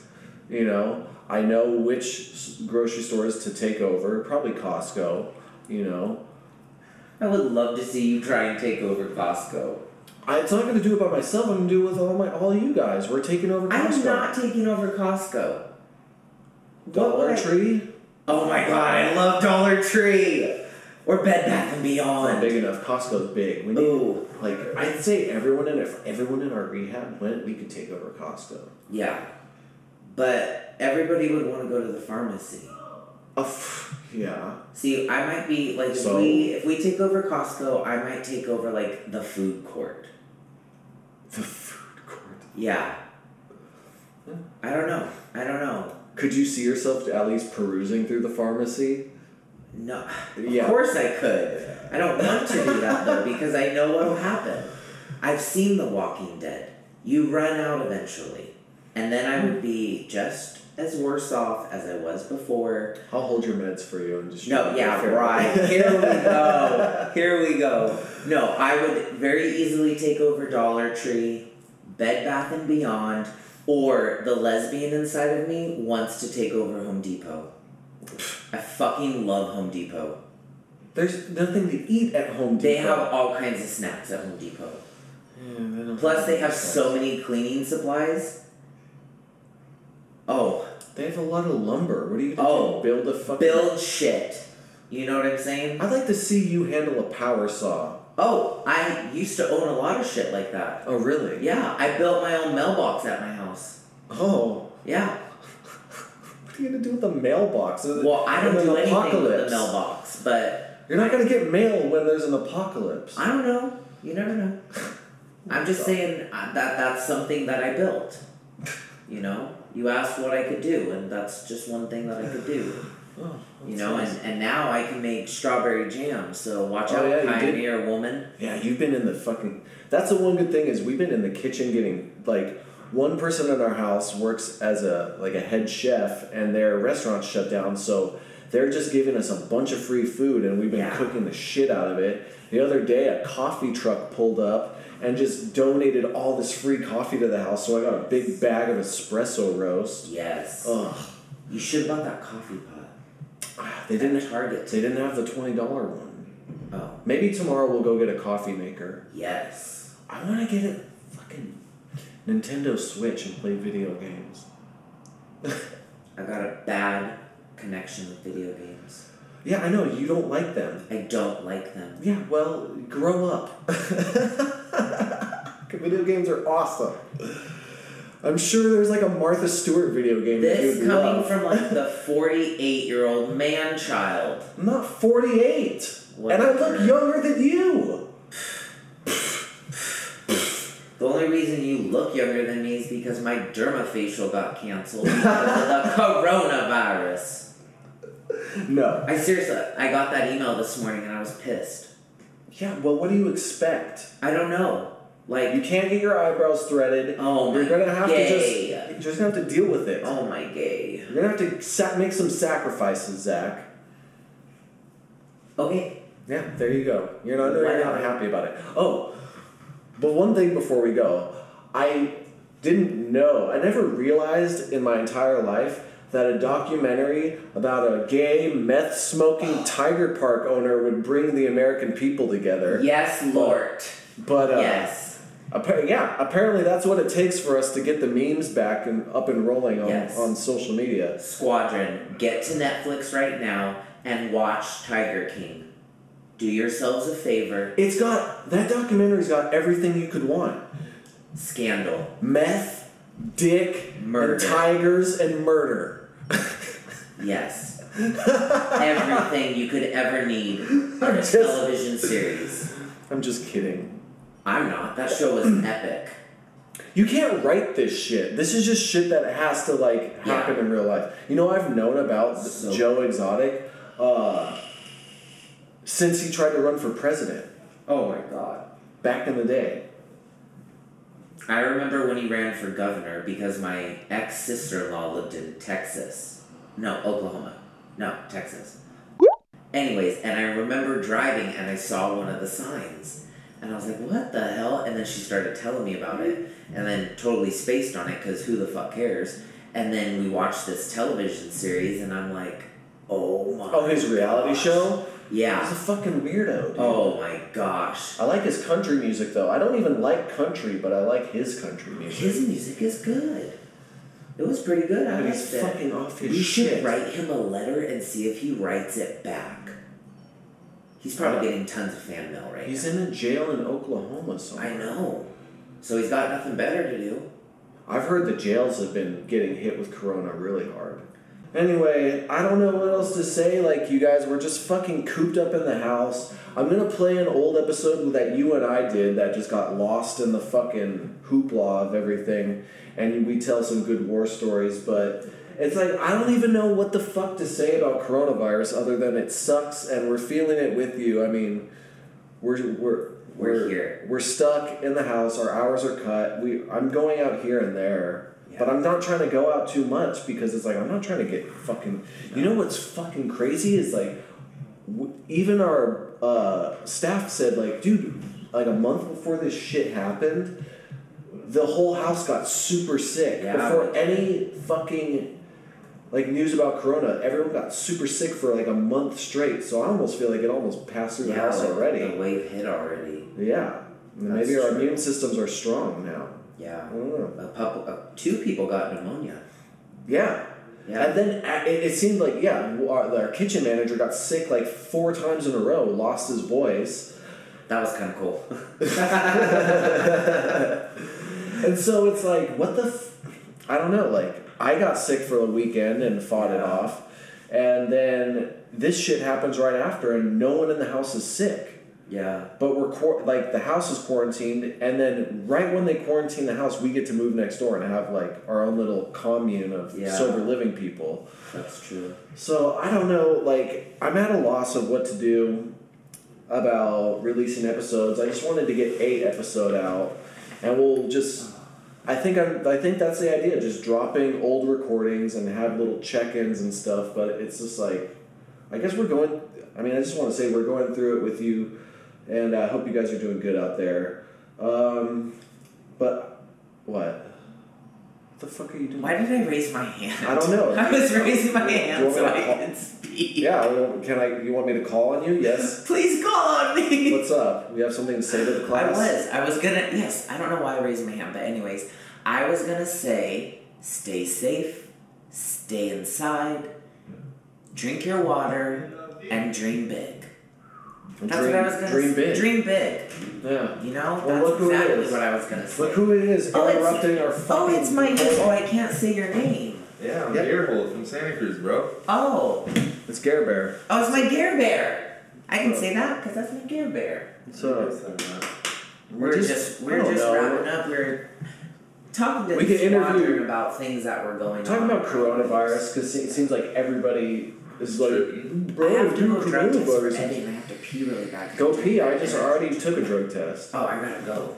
you know? I know which grocery stores to take over probably costco you know? I would love to see you try and take over Costco. I, it's not going to do it by myself i'm going to do it with all my all you guys we're taking over costco I'm not taking over Costco. Dollar tree Oh my god, I love Dollar Tree or Bed Bath and It's not Beyond. big enough. Costco's big. We need Ooh. like I'd say everyone in if everyone in our rehab went, we could take over Costco. Yeah, but everybody would want to go to the pharmacy. Uh, *laughs* yeah. See, I might be like if we if we take over Costco, I might take over like the food court. The food court. Yeah. I don't know. I don't know. Could you see yourself at least perusing through the pharmacy? No. Yeah. Of course I could. I don't *laughs* want to do that though because I know what'll happen. I've seen The Walking Dead. You run out eventually, and then I would be just as worse off as I was before. I'll hold your meds for you and just No, yeah, right. Here we *laughs* go. Here we go. No, I would very easily take over Dollar Tree, Bed Bath and Beyond, or the lesbian inside of me wants to take over Home Depot. I fucking love Home Depot. There's nothing to eat at Home Depot. They have all kinds of snacks at Home Depot. Yeah, they Plus, they have so many cleaning supplies. Oh, They have a lot of lumber. What are you gonna Oh, do? Build a fucking. build shit. You know what I'm saying? I'd like to see you handle a power saw. Oh, I used to own a lot of shit like that. Oh really? Yeah, I built my own mailbox at my house. Oh. Yeah. *laughs* What are you gonna do with the mailbox? Well, I don't do anything with apocalypse. the mailbox, but You're not gonna get mail when there's an apocalypse. I don't know. You never know. *laughs* I'm just saying uh, that that's something that I built. You know, you asked what I could do, and that's just one thing that I could do. *sighs* Oh, You know, nice. and, and now I can make strawberry jam. So watch Oh, out, yeah, pioneer woman. Yeah, you've been in the fucking. That's the one good thing is we've been in the kitchen getting like one person in our house works as a like a head chef and their restaurant shut down, so they're just giving us a bunch of free food and we've been Yeah. cooking the shit out of it. The other day, a coffee truck pulled up and just donated all this free coffee to the house, so I got a big bag of espresso roast. Yes. Ugh, You should have bought that coffee pot. Ah, they didn't. At Target. They didn't have the twenty dollar one. Oh, Maybe tomorrow we'll go get a coffee maker. yes. I want to get a fucking Nintendo Switch and play video games. *laughs* I got a bad connection with video games. Yeah, I know you don't like them. I don't like them. Yeah, well, grow up. *laughs* *laughs* video games are awesome. I'm sure there's like a Martha Stewart video game that This you'd coming love. from like the 48 year old man child. I'm not 48, and I Whatever. look younger than you. The only reason you look younger than me is because my dermafacial got canceled because of the *laughs* coronavirus. No. I seriously, I got that email this morning and I was pissed. Yeah, well, what do you expect? I don't know. Like, You can't get your eyebrows threaded. Oh You're my gonna have gay. to just. You're just gonna have to deal with it. oh my gay. You're gonna have to sa- make some sacrifices, Zach. Okay. Yeah, there you go. You're not, you're not happy about it. Oh, but one thing before we go, I didn't know, I never realized in my entire life that a documentary about a gay meth smoking *gasps* tiger park owner would bring the American people together. Yes, Lord. But uh, yes. appa- yeah, apparently that's what it takes for us to get the memes back and up and rolling on, Yes. on social media. Squadron, get to Netflix right now and watch Tiger King. Do yourselves a favor. It's got that documentary's got everything you could want: Scandal. meth, dick, Murder. and tigers, and murder. Yes. Everything you could ever need in a Just- television series. I'm just kidding. I'm not. That show was *clears throat* epic. You can't write this shit. This is just shit that has to like happen Yeah. in real life. You know, I've known about So- Joe Exotic uh, since he tried to run for president Oh my god. back in the day. I remember when he ran for governor because my ex sister in law lived in Texas. No, Oklahoma. No, Texas. Anyways, and I remember driving and I saw one of the signs. And I was like, what the hell? And then she started telling me about it. And then totally spaced on it because who the fuck cares? And then we watched this television series and I'm like, oh my Oh, his reality gosh. show? He's a fucking weirdo. Dude. Oh my gosh. I like his country music though. I don't even like country, but I like his country music. His music is good. It was pretty good. I but he's it. fucking off his We shit. should write him a letter and see if he writes it back. He's probably getting tons of fan mail right He's now. in a jail in Oklahoma somewhere. I know. So he's got nothing better to do. I've heard the jails have been getting hit with corona really hard. Anyway, I don't know what else to say. Like, you guys we're just fucking cooped up in the house. I'm gonna play an old episode that you and I did that just got lost in the fucking hoopla of everything, and we tell some good war stories, but it's like, I don't even know what the fuck to say about coronavirus other than it sucks and we're feeling it with you. I mean, we're, we're, We're here. We're stuck in the house. Our hours are cut. We I'm going out here and there, but I'm not trying to go out too much because it's like I'm not trying to get fucking. You know what's fucking crazy is like, w- even our uh, staff said like, dude, like a month before this shit happened, the whole house got super sick Yeah. before any fucking. Like news about Corona, everyone got super sick for like a month straight. So I almost feel like it almost passed through the Yeah, house like already. the wave hit already. Yeah. That's Maybe our true. immune systems are strong now. Yeah. Don't. A couple, uh, two people got pneumonia. Yeah. Yeah. And then uh, it, it seemed like, yeah, our, our kitchen manager got sick like four times in a row, lost his voice. That was kind of cool. *laughs* And so it's like, what the f- I don't know. Like, I got sick for a weekend and fought it off. And then this shit happens right after, and no one in the house is sick. Yeah. But we're quar- like the house is quarantined, and then right when they quarantine the house, we get to move next door and have like our own little commune of Yeah. sober living people. That's true. So I don't know. Like I'm at a loss of what to do about releasing episodes. I just wanted to get eight episode out, and we'll just. I think I'm. I think that's the idea. Just dropping old recordings and have little check-ins and stuff. But it's just like, I guess we're going. I mean, I just want to say we're going through it with you, and I hope you guys are doing good out there. Um, but what? What the fuck are you doing? Why did I raise my hand? I don't know. *laughs* I was raising my Do you hand want so me I to call- could speak. Yeah, well, can I? You want me to call on you? Yes. *laughs* Please call on me. What's up? We have something to say to the class. I was. I was gonna. Yes, I don't know why I raised my hand, but anyways, I was gonna say, stay safe, stay inside, drink your water, and dream big. That's dream, what I was gonna dream say. big. Dream big. Yeah. You know, Well, that's look who it exactly what I was gonna say. Look who it is Oh, it's- interrupting our fucking. Oh, it's my. Oh, I can't say your name. Yeah, I'm Yeah. Earhole from Santa Cruz, bro. Oh, It's Gare Bear. oh, it's my Gear Bear. I can say that because that's my Gear Bear. So We're just, I we're just know. wrapping up. We're talking to We the can interview- about things that were going talking on. about coronavirus because it seems like everybody is like, Tripping. bro, I have to dude, go drug test for coronavirus. Eddie and I have to pee really bad. Go pee. I just already took a drug test. Oh, I gotta go.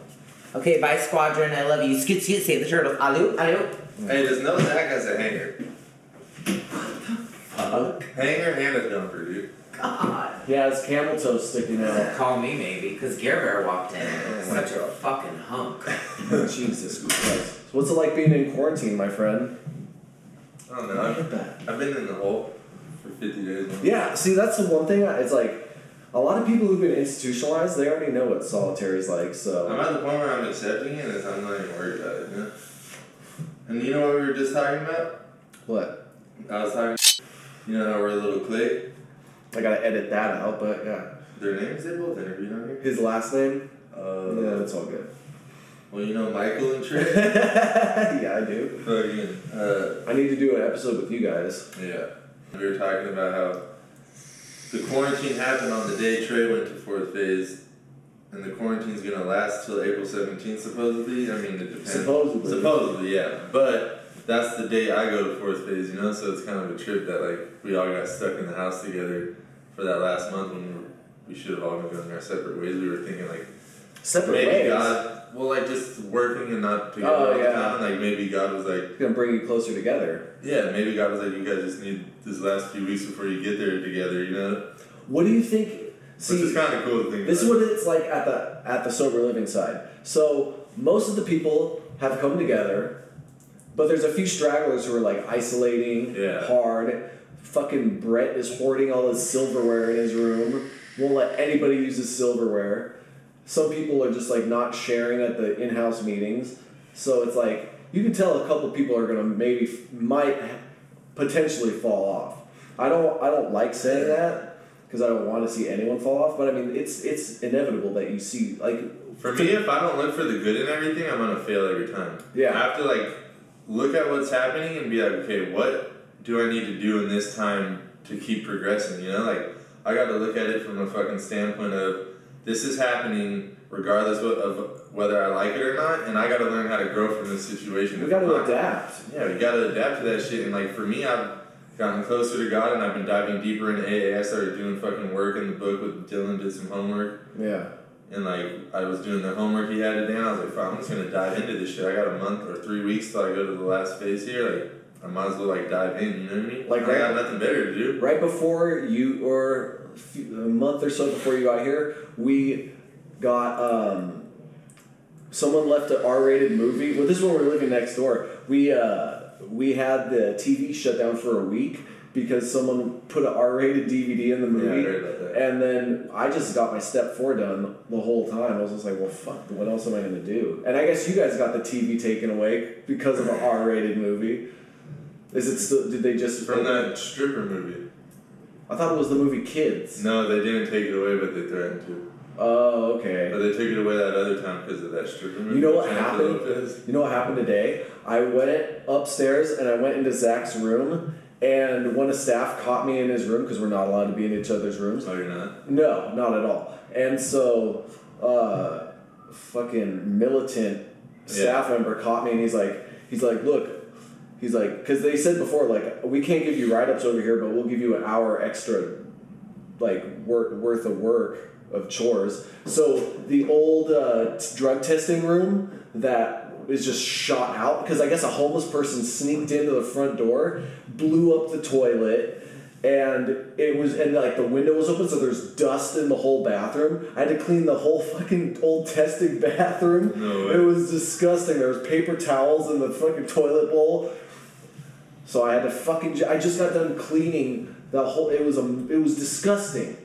Okay, bye, squadron. I love you. Scoot, scoot, save the turtles. Aloo, aloo. Hey, does no Zach has a hanger? Fuck. Hanger and a jumper, dude. God. Yeah, it's camel toe sticking out. Call me maybe, because Gear Bear walked in. Oh Such a fucking hunk. *laughs* Jesus Christ. What's it like being in quarantine, my friend? I don't know. I've, I've been in the hole for 50 days now. Yeah, see, that's the one thing. I- It's like a lot of people who've been institutionalized, they already know what solitary is like. So I'm at the point where I'm accepting it and I'm not even worried about it, you know? And you know what we were just talking about? what? I was talking, you know, how we're a little clique. I gotta edit that out, but yeah. Their names, they both interviewed on here. His last name? Uh, Yeah, that's all good. Well, you know Michael and *laughs* Trey? yeah, I do. Fucking, uh, I need to do an episode with you guys. yeah. We were talking about how the quarantine happened on the day Trey went to fourth phase, and the quarantine's gonna last till April 17th, supposedly. I mean, it depends. Supposedly. Supposedly, yeah. But that's the day I go to fourth phase, you know? So it's kind of a trip that, like, we all got stuck in the house together for that last month when we, were, we should have all been going our separate ways. We were thinking, like, Separate maybe ways. God, well, like, just working and not together Oh, all the time. Like, maybe God was like, It's gonna bring you closer together. yeah, maybe God was like, you guys just need this last few weeks before you get there together, you know? What do you think? Which is kind of cool to think This is what it's like at the at the sober living side. So most of the people have come together, but there's a few stragglers who are like isolating Yeah. hard. Fucking Brett is hoarding all his silverware in his room. Won't let anybody use his silverware. Some people are just like not sharing at the in-house meetings. So it's like you can tell a couple people are gonna maybe might potentially fall off. I don't I don't like saying that because I don't want to see anyone fall off. But I mean, it's it's inevitable that you see like For me, if I don't look for the good in everything, I'm gonna fail every time. Yeah. I have to like look at what's happening and be like, okay, what do I need to do in this time to keep progressing? You know, like I got to look at it from a fucking standpoint of this is happening regardless of, whether I like it or not, and I got to learn how to grow from this situation. we got to adapt. Yeah, we gotta adapt to that shit. And like for me, I've gotten closer to God, and I've been diving deeper into AA. I started doing fucking work in the book with Dylan. Did some homework. Yeah. And like I was doing the homework he had today, and I was like, "Fuck, I'm just gonna dive into this shit." I got a month or three weeks till I go to the last phase here. Like I might as well like dive in. You know what I mean? Like, I got nothing better to do. Right before you, or few- a month or so before you got here, we got um, someone left an R-rated movie. Well, this is when we were living next door. We uh, we had the TV shut down for a week because someone put an R-rated DVD in the movie. that. And then I just got my step four done the whole time. I was just like, well, fuck, what else am I going to do? And I guess you guys got the TV taken away because of an R-rated movie. Is it still? Did they just From that stripper movie. I thought it was the movie Kids. No, they didn't take it away, but they threatened to. Oh, okay. But they took it away that other time because of that stripper movie. You know what happened? You know what happened today? I went upstairs and I went into Zach's room, and one of staff caught me in his room because we're not allowed to be in each other's rooms. Oh, you're not. No, not at all. And so, uh, fucking militant staff member caught me, and he's like, he's like, look, he's like, because they said before, like, we can't give you write ups over here, but we'll give you an hour extra, like, work worth of work of chores. So the old uh, drug testing room that is just shot out because I guess a homeless person sneaked into the front door, blew up the toilet, and it was and like the window was open, so there's dust in the whole bathroom. I had to clean the whole fucking old testing *laughs* bathroom. No way. It was disgusting. There was paper towels in the fucking toilet bowl. So I had to fucking. I just got done cleaning the whole. It was a. It was disgusting.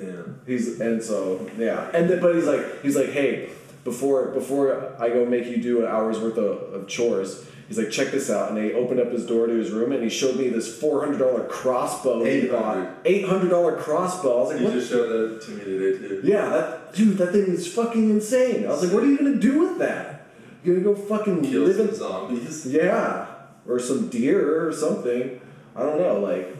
Yeah. He's and so yeah, and then, but he's like he's like hey, before before I go make you do an hour's worth of, of chores, he's like check this out, and he opened up his door to his room and he showed me this four hundred dollar crossbow $800. eight hundred dollar crossbow. I was like, You what? just showed that to me today too. yeah, that dude, that thing is fucking insane. I was like, what are you gonna do with that? You gonna go fucking Kill live in zombies. yeah, or some deer or something. I don't know. Like,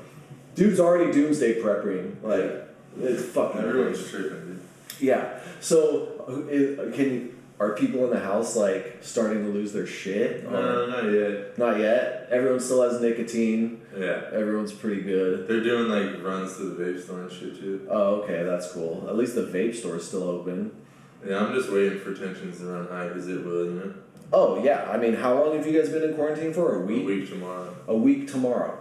dude's already doomsday prepping. Like, it's fucking. Everyone's tripping, dude. Yeah. So, uh, is, can are people in the house like starting to lose their shit? No, not yet. Not yet. Everyone still has nicotine. Yeah. Everyone's pretty good. They're doing like runs to the vape store and shit too. Oh, okay, that's cool. At least the vape store is still open. Yeah, I'm just waiting for tensions to run high because it will, you know? Oh yeah. I mean, how long have you guys been in quarantine for? A week. A week. tomorrow. A week tomorrow,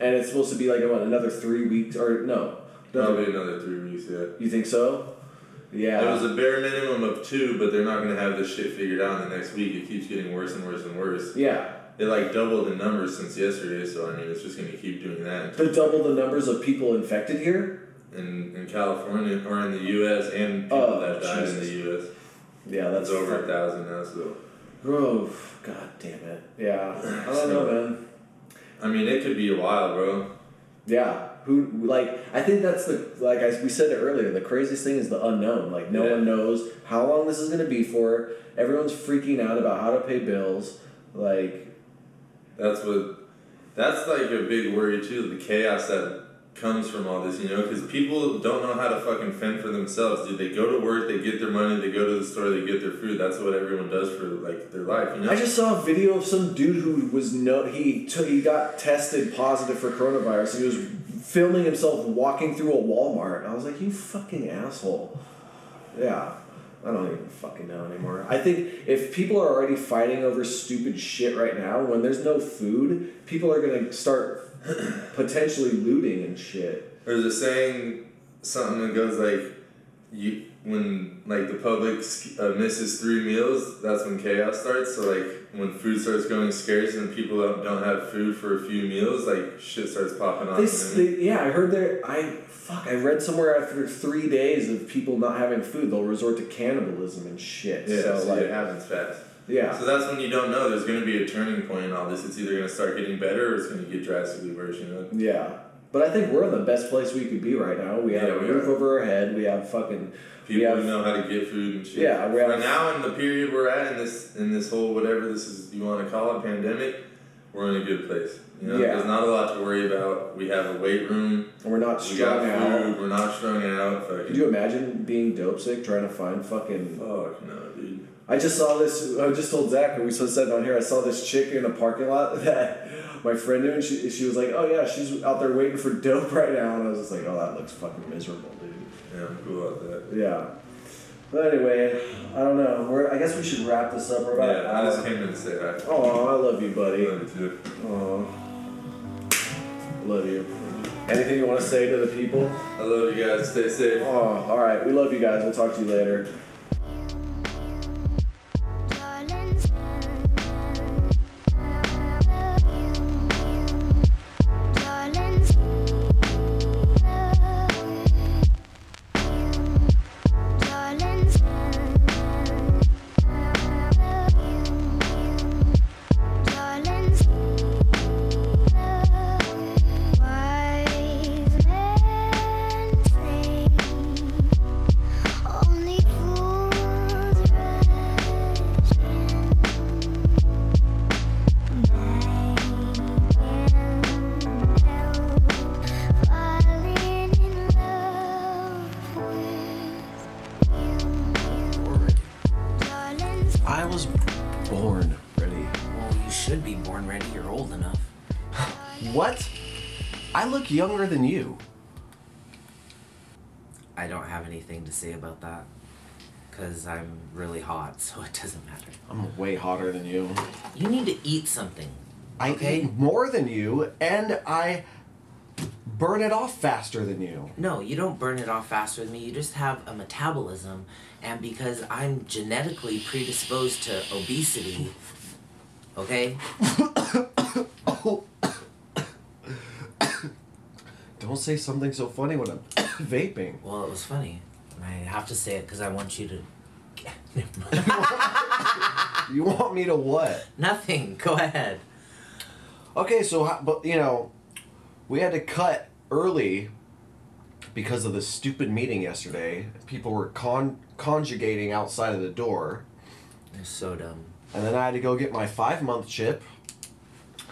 and it's supposed to be like what another three weeks or no? Probably another three weeks, yeah. You think so? Yeah. It was a bare minimum of two, but they're not going to have this shit figured out in the next week. It keeps getting worse and worse and worse. yeah. it like doubled in numbers since yesterday. So I mean, it's just gonna keep doing that. To double the numbers of people infected here. In in California or in the U.S. and people Oh, that died in the U.S. Yeah, that's That's over a thousand now. So Oh, god damn it. Yeah, *laughs* I don't know, man. I mean, it could be a while, bro. Yeah. Who like I think that's the like I, we said it earlier. The craziest thing is the unknown. Like no Yeah. one knows how long this is going to be for. Everyone's freaking out about how to pay bills. Like That's what. That's like a big worry too. The chaos that comes from all this, you know, because people don't know how to fucking fend for themselves. Dude, they go to work, they get their money, they go to the store, they get their food. That's what everyone does for like their life, you know. I just saw a video of some dude who was no he took he got tested positive for coronavirus. He was filming himself walking through a Walmart. I was like, you fucking asshole. Yeah. I don't even fucking know anymore. I think if people are already fighting over stupid shit right now, when there's no food, people are gonna start *clears throat* potentially looting and shit. There's a saying, something that goes like, you when like the public uh, misses three meals, that's when chaos starts. So like when food starts going scarce and people don't, don't have food for a few meals, like shit starts popping off. They, you s- know? they, yeah, I heard there. I fuck. I read somewhere after three days of people not having food, they'll resort to cannibalism and shit. Yeah, so, so like, it happens fast. Yeah, So that's when you don't know. There's going to be a turning point in all this. It's either going to start getting better or it's going to get drastically worse. You know. yeah. But I think we're in the best place we could be right now. We have Yeah, a we roof are. over our head. We have fucking. we People have, who know how to get food and shit. Yeah, we have- now in the period we're at in this in this whole whatever this is you want to call it pandemic, we're in a good place. You know, Yeah. there's not a lot to worry about. We have a weight room. We're not strung We got out. food. We're not strung out. Fucking, Could you imagine being dope sick trying to find fucking? Fuck no. I just saw this. I just told Zach, and we said it on here. I saw this chick in a parking lot *laughs* that my friend knew, and she, she was like, "Oh yeah, she's out there waiting for dope right now." And I was just like, "Oh, that looks fucking miserable, dude." Yeah, I'm cool about that. Yeah. But anyway, I don't know. We're, I guess we should wrap this up. We're about Yeah, I just came in to say hi. Oh, I love you, buddy. Love you too. Oh, love you. Anything you want to say to the people? I love you guys. Stay safe. Oh, all right. We love you guys. We'll talk to you later. To say about that. Because I'm really hot, *laughs* so it doesn't matter. I'm way hotter than you. You need to eat something. I Okay. eat more than you, and I burn it off faster than you. No, you don't burn it off faster than me. You just have a metabolism. And because I'm genetically predisposed to obesity, okay? *coughs* Don't say something so funny when I'm *coughs* vaping. Well, it was funny. I have to say it because I want you to. *laughs* *laughs* You want me to what? Nothing. Go ahead. Okay, so but you know, we had to cut early because of the stupid meeting yesterday. People were con conjugating outside of the door, You're so dumb. and then I had to go get my five month chip.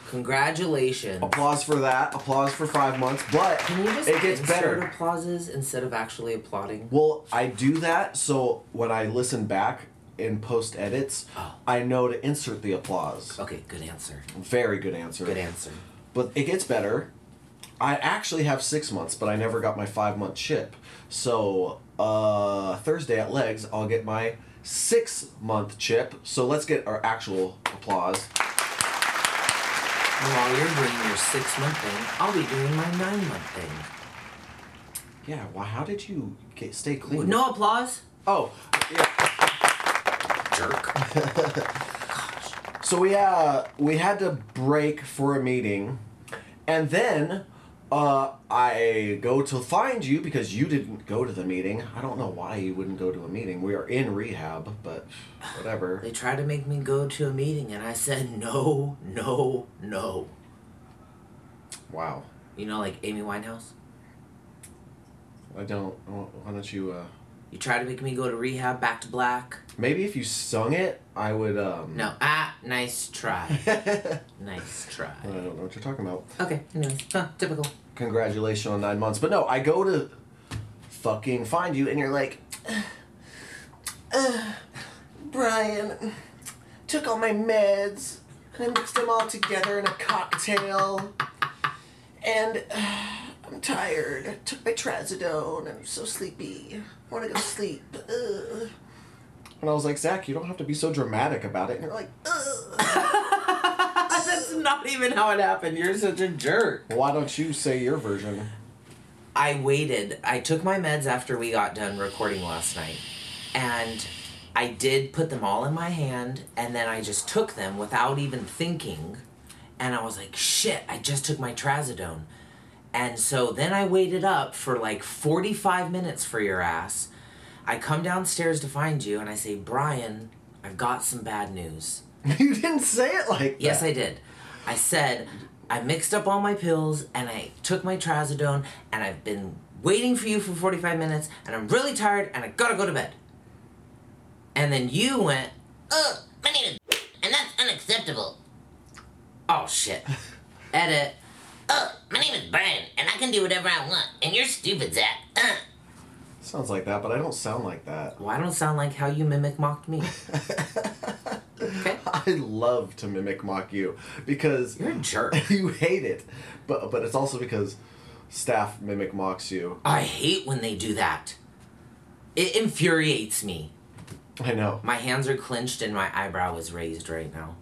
Congratulations. Applause for that. Applause for five months. But Can you just it gets insert better. applauses instead of actually applauding? Well, I do that so when I listen back in post edits, Oh. I know to insert the applause. Okay, good answer. Very good answer. Good answer. But it gets better. I actually have six months, but I never got my five month chip. So uh, Thursday at Legs, I'll get my six month chip. So let's get our actual applause. While you're doing your six month thing, I'll be doing my nine month thing. Yeah. Well, how did you get stay clean? No applause? Oh, yeah. Jerk. *laughs* Gosh. So we uh we had to break for a meeting, and then uh I go to find you because you didn't go to the meeting. I don't know why you wouldn't go to a meeting. We are in rehab, but whatever. They tried to make me go to a meeting, and I said no, no, no. Wow. You know, like Amy Winehouse. I don't. Why don't you? uh You tried to make me go to rehab, back to black. Maybe if you sung it, I would. um No, ah, nice try. *laughs* nice try. I don't know what you're talking about. Okay, anyways, huh, typical. Congratulations on nine months. But no, I go to fucking find you, and you're like, *sighs* uh, Brian, took all my meds, and I mixed them all together in a cocktail, and uh, *sighs* I'm tired. I took my trazodone. I'm so sleepy. I want to go sleep. Ugh. And I was like, Zach, you don't have to be so dramatic about it. And you're like, *laughs* That's not even how it happened. You're such a jerk. why don't you say your version? I waited. I took my meds after we got done recording last night. And I did put them all in my hand, and then I just took them without even thinking. And I was like, shit, I just took my trazodone. And so then I waited up for like 45 minutes for your ass. I come downstairs to find you, and I say, Brian, I've got some bad news. *laughs* you didn't say it like that. Yes, I did. I said I mixed up all my pills and I took my trazodone and I've been waiting for you for 45 minutes and I'm really tired and I gotta go to bed. And then you went, Oh, my name is and that's unacceptable. oh shit. *laughs* Edit. Oh, my name is Brian, and I can do whatever I want, and you're stupid, Zach. Uh, Sounds like that, but I don't sound like that. Well, I don't sound like how you mimic mocked me. *laughs* okay? I love to mimic mock you because You're a jerk. *laughs* you hate it, but but it's also because staff mimic mocks you. I hate when they do that. It infuriates me. I know My hands are clenched and my eyebrow is raised right now.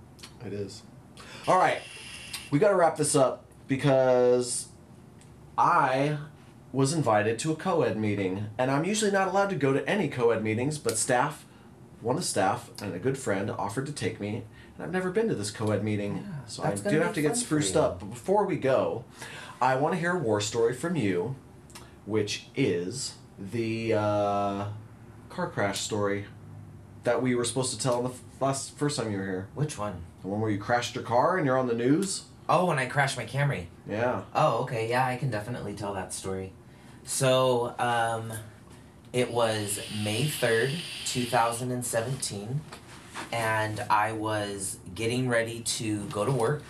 it is. All right, we got to wrap this up because I was invited to a co-ed meeting, and I'm usually not allowed to go to any co-ed meetings, but staff, one of the staff, and a good friend offered to take me, and I've never been to this co-ed meeting, Yeah, so I do have to get spruced up. But before we go, I want to hear a war story from you, which is the uh, car crash story that we were supposed to tell on the last first time you were here. Which one? The one where you crashed your car and you're on the news. Oh, when I crashed my Camry. Yeah. Oh, okay. Yeah, I can definitely tell that story. So, um, it was May 3rd, 2017, and I was getting ready to go to work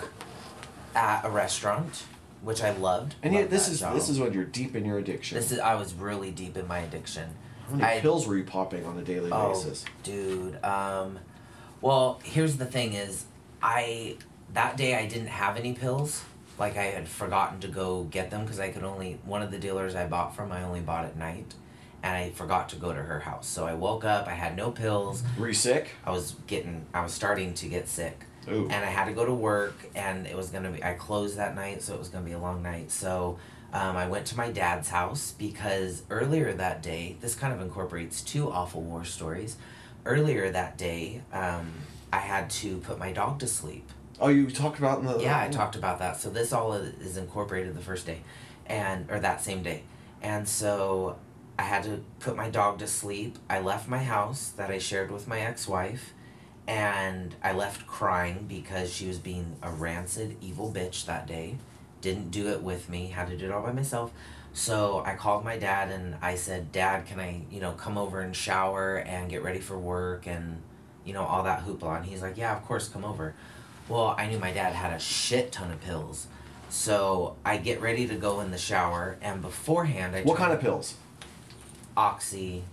at a restaurant, which I loved. And yet this is job. this is when you're deep in your addiction. This is I was really deep in my addiction. How many I- pills were you popping on a daily Oh, basis? dude. Um, well, here's the thing: is I that day I didn't have any pills. Like I had forgotten to go get them because I could only one of the dealers I bought from I only bought at night, and I forgot to go to her house. So I woke up. I had no pills. Were you sick? I was getting. I was starting to get sick. Ooh. And I had to go to work, and it was gonna be. I closed that night, so it was gonna be a long night. So um, I went to my dad's house because earlier that day, this kind of incorporates two awful war stories. Earlier that day, um, I had to put my dog to sleep. Oh, you talked about in the Yeah, I oh. talked about that. So this all is incorporated the first day, and or that same day, and so I had to put my dog to sleep. I left my house that I shared with my ex-wife, and I left crying because she was being a rancid, evil bitch that day. Didn't do it with me. Had to do it all by myself. So I called my dad and I said, "Dad, can I, you know, come over and shower and get ready for work and, you know, all that hoopla?" And he's like, "Yeah, of course, come over." Well, I knew my dad had a shit ton of pills. So I get ready to go in the shower, and beforehand, I What kind of pills? Oxy,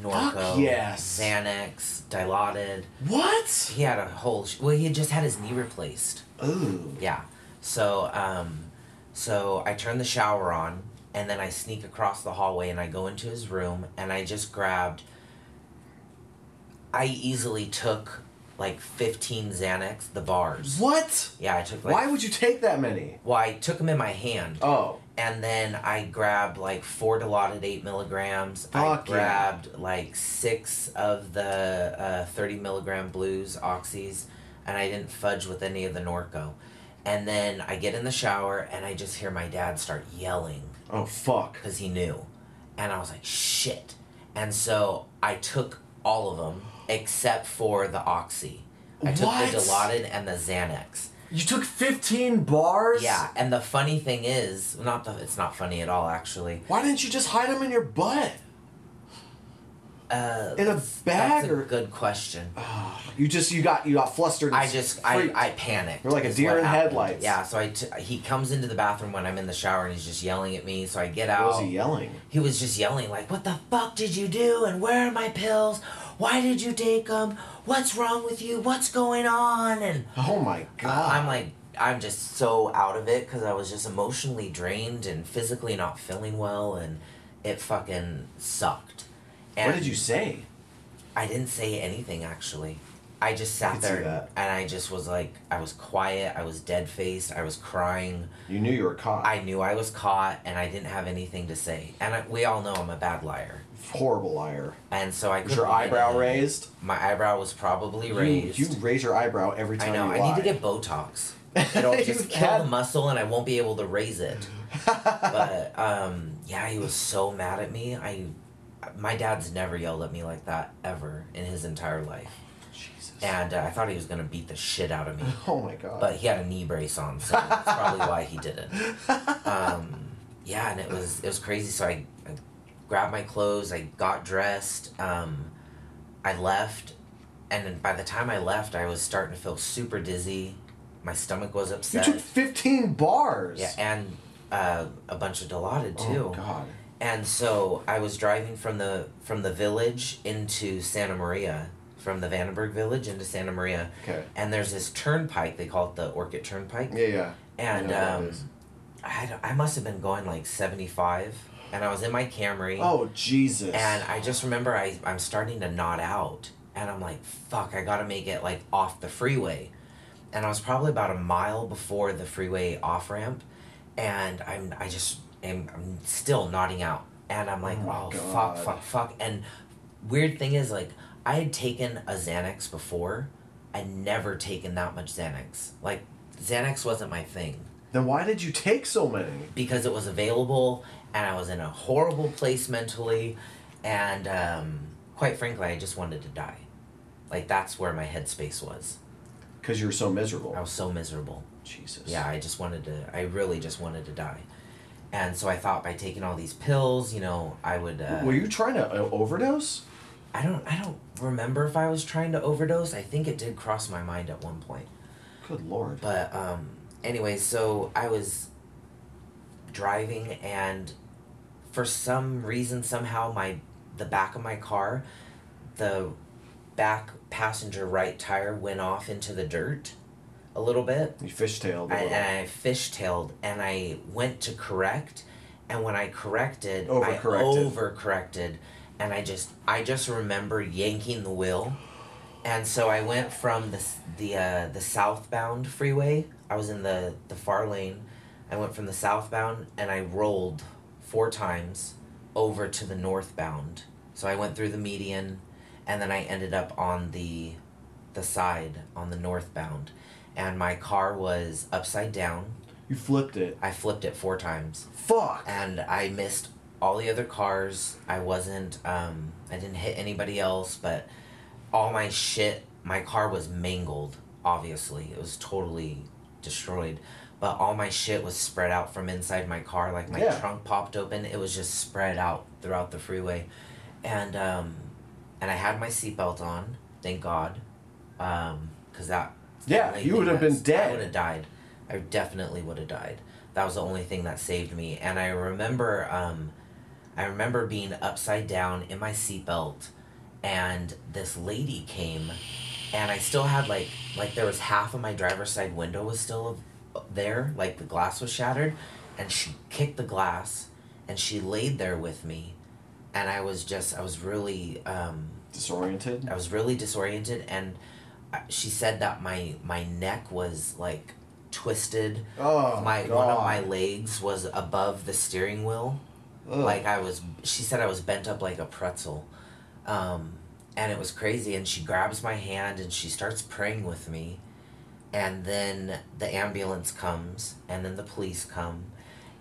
Norco, Fuck yes. Xanax, Dilaudid. What? He had a whole. Sh- well, he had just had his knee replaced. Ooh. Yeah. So, um, so I turn the shower on, and then I sneak across the hallway, and I go into his room, and I just grabbed. I easily took like fifteen Xanax, the bars. What? Yeah, I took like. Why would you take that many? Well, I took them in my hand. Oh. And then I grabbed like four Dilaudid 8 milligrams. Fuck I yeah. grabbed like six of the uh, 30 milligram blues, oxys. and I didn't fudge with any of the Norco. And then I get in the shower and I just hear my dad start yelling Oh fuck. because he knew. And I was like, shit. And so I took all of them except for the Oxy. I took What? the Dilaudid and the Xanax. You took 15 bars? Yeah, and the funny thing is, not the, it's not funny at all actually. Why didn't you just hide them in your butt? Uh, In a bag that's or a good question. you just you got you got flustered. I just I, freaked. I panicked. You're like a deer in happened. headlights. Yeah, so I t- he comes into the bathroom when I'm in the shower and he's just yelling at me. So I get out. What was he yelling? He was just yelling like, "What the fuck did you do? And where are my pills? Why did you take them? What's wrong with you? What's going on?" And Oh my god. I'm like, I'm just so out of it because I was just emotionally drained and physically not feeling well, and it fucking sucked. And what did you say? I didn't say anything actually. I just sat there and I just was like, I was quiet, I was dead faced, I was crying. You knew you were caught. I knew I was caught and I didn't have anything to say. And I, we all know I'm a bad liar. Horrible liar. And so I Was your couldn't lie to eyebrow raised? My eyebrow was probably You- raised. You, raise your eyebrow every time I know. I lie. need to get Botox. *laughs* It'll just kill the muscle, and I won't be able to raise it. *laughs* but um, yeah, he was so mad at me. I, my dad's never yelled at me like that ever in his entire life. And uh, I thought he was gonna beat the shit out of me, *laughs* oh my god. but he had a knee brace on, so that's probably why he didn't. *laughs* Um, yeah, and it was it was crazy. So I, I grabbed my clothes, I got dressed, um, I left, and then by the time I left, I was starting to feel super dizzy. My stomach was upset. you took 15 bars. yeah, and uh, a bunch of Dilaudid too. Oh god. And so I was driving from the from the village into Santa Maria, from the Vandenberg village into Santa Maria. Okay. And there's this turnpike. They call it the Orcutt Turnpike. Yeah, yeah. And I know what that um. I, I must have been going like 75, and I was in my Camry. Oh Jesus. And I just remember I I'm starting to nod out, and I'm like, fuck, I gotta make it like off the freeway. And I was probably about a mile before the freeway off ramp, and I'm I just am I'm still nodding out, and I'm like, Oh oh, fuck, fuck, fuck. And weird thing is like I had taken a Xanax before, I'd never taken that much Xanax. Like Xanax wasn't my thing then why did you take so many? because it was available and I was in a horrible place mentally and um, quite frankly I just wanted to die. Like that's where my headspace was. Because you were so miserable. I was so miserable. Jesus. Yeah, I just wanted to I really just wanted to die. And so I thought by taking all these pills, you know, I would uh, Were you trying to uh, overdose? I don't I don't remember if I was trying to overdose. I think it did cross my mind at one point. Good lord. But um anyway, so I was driving and for some reason somehow my the back of my car the back passenger right tire went off into the dirt a little bit You fishtailed. I, and I fishtailed and I went to correct and when I corrected I Overcorrected. And I just I just remember yanking the wheel. And so I went from the the uh, the southbound freeway I was in the the far lane I went from the southbound and I rolled four times over to the northbound. So I went through the median and then I ended up on the the side on the northbound. And my car was upside down. You flipped it. I flipped it four times. Fuck. and I missed all the other cars. I wasn't um I didn't hit anybody else, but all my shit my car was mangled, obviously. It was totally destroyed. But all my shit was spread out from inside my car. Like my Yeah. trunk popped open. It was just spread out throughout the freeway. And um and I had my seatbelt on, thank God. Um, cause that Yeah, you would have been dead. I would have died. I definitely would have died. That was the only thing that saved me. And I remember, um, I remember being upside down in my seatbelt, and this lady came, and I still had like like there was half of my driver's side window was still there, like the glass was shattered, and she kicked the glass, and she laid there with me, and I was just I was really um, Disoriented. I was really disoriented, and uh, she said that my my neck was like twisted. Oh my God. one of my legs was above the steering wheel. Ugh. Like I was, she said I was bent up like a pretzel, um, and it was crazy. And she grabs my hand and she starts praying with me, and then the ambulance comes, and then the police come,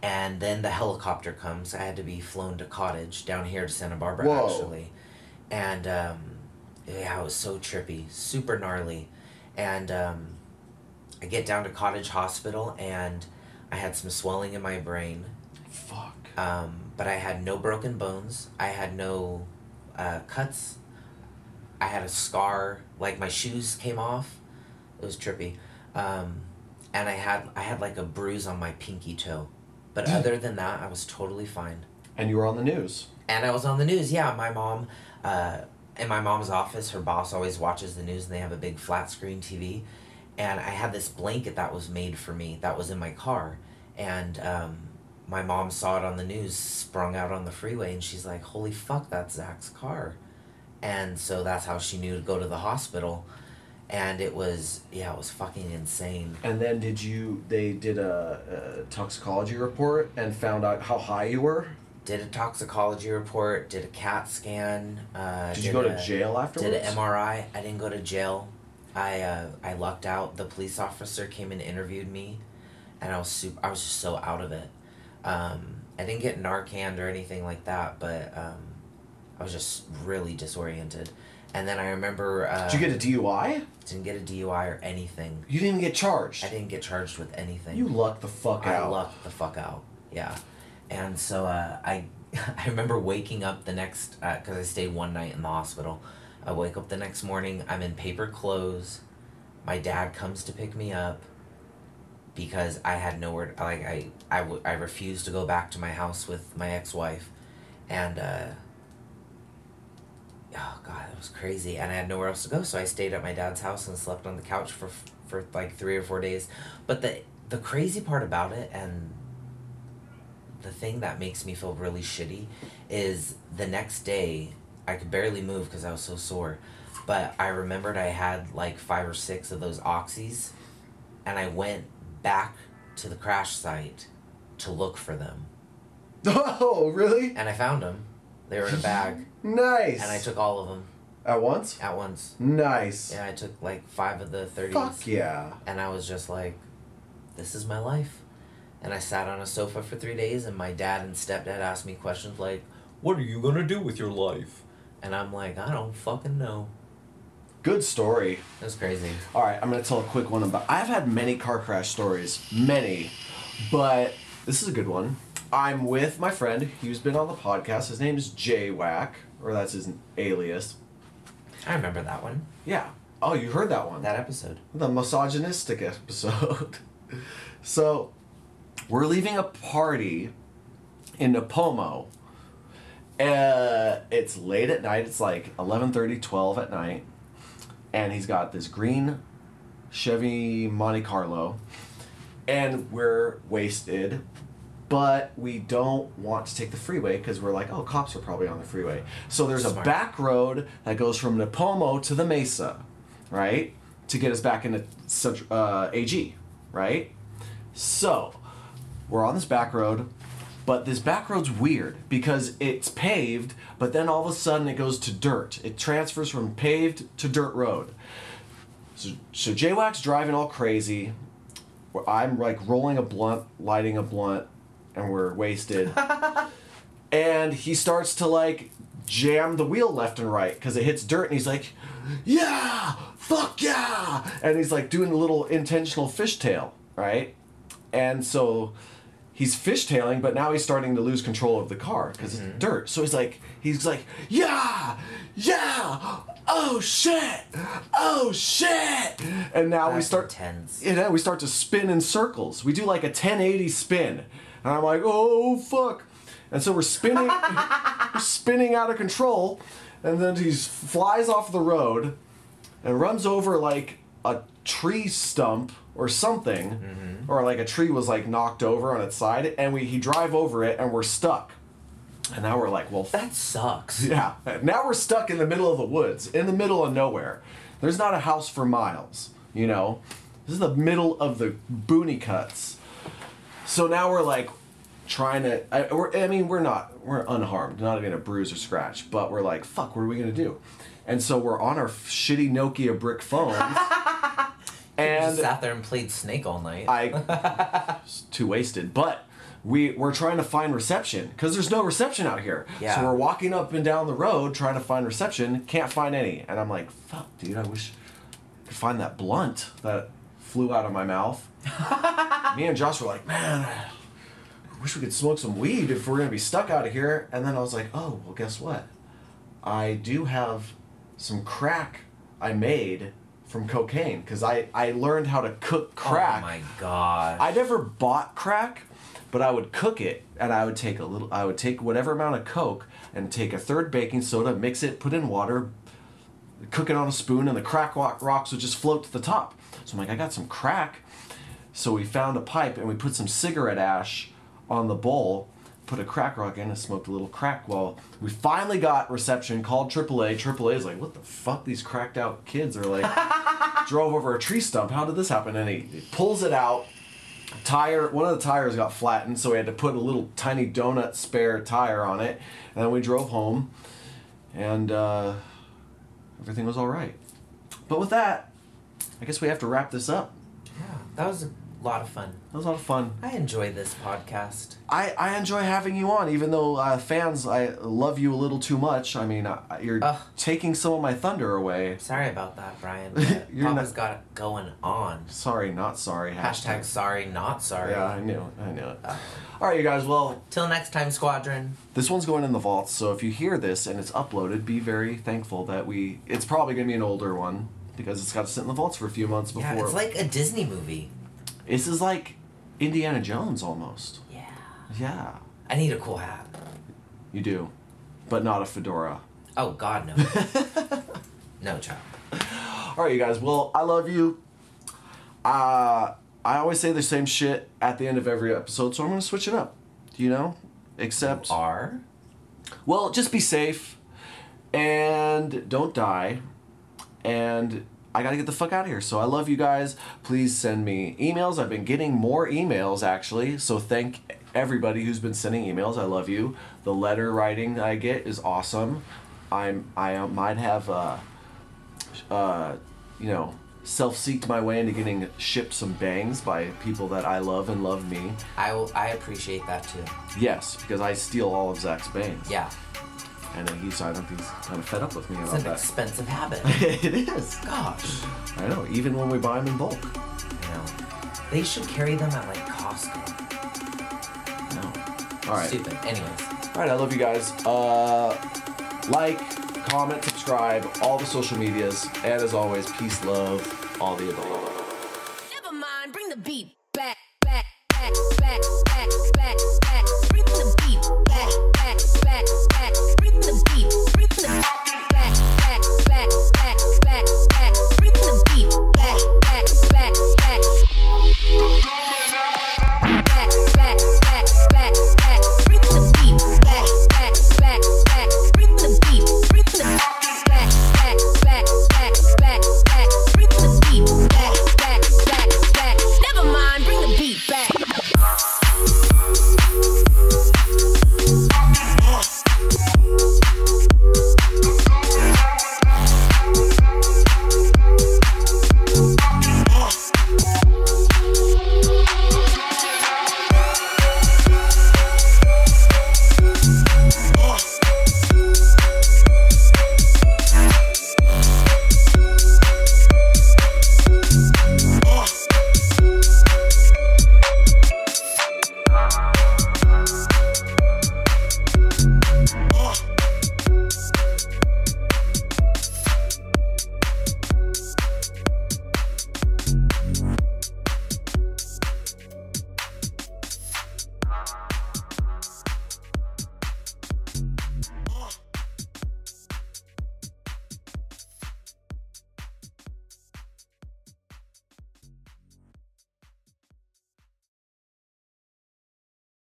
and then the helicopter comes. I had to be flown to Cottage down here to Santa Barbara Whoa. actually, and um, yeah, it was so trippy, super gnarly, and um, I get down to Cottage Hospital and I had some swelling in my brain. Fuck. Um, but I had no broken bones. I had no uh, cuts. I had a scar, like my shoes came off. It was trippy. Um, and I had I had like a bruise on my pinky toe. But other than that, I was totally fine. And you were on the news. And I was on the news. Yeah, my mom, uh, in my mom's office, her boss always watches the news, and they have a big flat screen TV. And I had this blanket that was made for me that was in my car, and um, my mom saw it on the news, sprung out on the freeway, and she's like, "Holy fuck, that's Zach's car," and so that's how she knew to go to the hospital. And it was yeah, it was fucking insane. And then did you? They did a, a toxicology report and found out how high you were. Did a toxicology report, did a CAT scan. Uh, Did you go to a- jail afterwards? Did an MRI. I didn't go to jail. I uh, I lucked out. The police officer came and interviewed me, and I was super. I was just so out of it. Um, I didn't get Narcan or anything like that, but um, I was just really disoriented. And then I remember. Uh, Did you get a DUI? Didn't get a DUI or anything. You didn't even get charged. I didn't get charged with anything. You lucked the fuck I out. lucked the fuck out. Yeah, and so uh, I *laughs* I remember waking up the next because I stayed one night in the hospital. I wake up the next morning. I'm in paper clothes. My dad comes to pick me up because I had nowhere. Like I I, w- I refused to go back to my house with my ex wife, and. uh Oh god, it was crazy, and I had nowhere else to go, so I stayed at my dad's house and slept on the couch for for like three or four days. But the the crazy part about it, and the thing that makes me feel really shitty, is the next day I could barely move because I was so sore. But I remembered I had like five or six of those oxys, and I went back to the crash site to look for them, *laughs* Oh, really? and I found them. They were in a bag, *laughs* Nice. and I took all of them At once? at once. Nice. Yeah, I took like five of the 30s. Fuck yeah. And I was just like, this is my life. And I sat on a sofa for three days, and my dad and stepdad asked me questions like, What are you gonna do with your life? And I'm like, I don't fucking know. Good story. Was crazy. All right, I'm gonna tell a quick one about. I've had many car crash stories, many, but this is a good one. I'm with my friend. He's been on the podcast. His name is Jay Wack, or that's his alias. I remember that one. Yeah. Oh, you heard that one? That episode. the misogynistic episode. *laughs* so, we're leaving a party in Nipomo. Uh, it's late at night. It's like 11:30, 12 at night. And he's got this green Chevy Monte Carlo. And we're wasted, but we don't want to take the freeway because we're like, oh, cops are probably on the freeway. So there's a back road that goes from Nipomo to the Mesa, right? To get us back into uh, AG, right? So we're on this back road, but this back road's weird because it's paved, but then all of a sudden it goes to dirt. It transfers from paved to dirt road. So, so J-Wax driving all crazy. I'm like rolling a blunt, lighting a blunt, and we're wasted. *laughs* and he starts to like jam the wheel left and right because it hits dirt, and he's like, "Yeah, fuck yeah!" And he's like doing a little intentional fishtail, right? And so he's fishtailing, but now he's starting to lose control of the car because it's mm-hmm. dirt. So he's like, he's like, yeah, yeah, oh shit, oh shit, and now we That's start intense. and then we start to spin in circles. We do like a 1080 spin, and I'm like, oh fuck, and so we're spinning, *laughs* we're spinning out of control, and then he flies off the road, and runs over like a tree stump or something, mm-hmm. or like a tree was like knocked over on its side, and we he drive over it, and we're stuck. And now we're like, well, That sucks. *laughs* yeah. Now we're stuck in the middle of the woods, in the middle of nowhere. There's not a house for miles, you know? This is the middle of the boony cuts. So now we're like trying to. I, we're, I mean, we're not. We're unharmed, not even a bruise or scratch, but we're like, fuck, what are we gonna do? And so we're on our shitty Nokia brick phones. *laughs* and just sat there and played Snake all night. I *laughs* was too wasted. But we we're trying to find reception because there's no reception out here. Yeah. So we're walking up and down the road trying to find reception. Can't find any. And I'm like, fuck, dude. I wish I could find that blunt that flew out of my mouth. *laughs* Me and Josh were like, man. I wish we could smoke some weed if we're gonna be stuck out of here. And then I was like, oh, well, guess what? I do have some crack I made from cocaine because I, I learned how to cook oh crack. Oh my god. I never bought crack, but I would cook it and I would take a little I would take whatever amount of coke and take a third baking soda, mix it, put in water, cook it on a spoon and the crack rock rocks would just float to the top. So I'm like, I got some crack. So we found a pipe and we put some cigarette ash on the bowl, put a crack rock in and smoked a little crack. Well, we finally got reception, called AAA. AAA is like, what the fuck? These cracked out kids are like, *laughs* drove over a tree stump. How did this happen? And he, he pulls it out. Tire, one of the tires got flattened, so we had to put a little tiny donut spare tire on it. And then we drove home, and uh, everything was all right. But with that, I guess we have to wrap this up. yeah, that was a lot of fun. That was a lot of fun. I enjoy this podcast. I, I enjoy having you on, even though uh, fans, I love you a little too much. I mean, uh, you're Ugh. taking some of my thunder away. Sorry about that, Brian. *laughs* but You're Papa's not- got it going on. Sorry, not sorry. Hashtag sorry, not sorry. Yeah, I knew. it, I knew it. All right, you guys. Well, Till next time, Squadron. this one's going in the vaults, so if you hear this and it's uploaded, be very thankful that we. It's probably going to be an older one because it's got to sit in the vaults for a few months before. Yeah, it's like a Disney movie. This is like Indiana Jones almost. Yeah. Yeah, I need a cool hat. you do, but not a fedora. Oh God, no. *laughs* no, child. All right, you guys. Well, I love you. Uh, I always say the same shit at the end of every episode, so I'm gonna switch it up. Do you know, except Are well, just be safe and don't die. And I gotta get the fuck out of here. So I love you guys. Please send me emails. I've been getting more emails actually. So thank everybody who's been sending emails. I love you. The letter writing I get is awesome. I'm I uh, might have uh, uh, you know self seeked my way into getting shipped some bangs by people that I love and love me. I will. I appreciate that too. Yes, because I steal all of Zach's bangs. Yeah, And uh, he's I don't think he's kind of fed up with me it's an that. expensive habit. *laughs* it is. Gosh, I know. Even when we buy them in bulk. you know, they should carry them at like Costco. No. All right. Stupid. Anyways, All right. I love you guys. Uh, like, comment, subscribe, all the social medias, and as always, peace, love, all the above.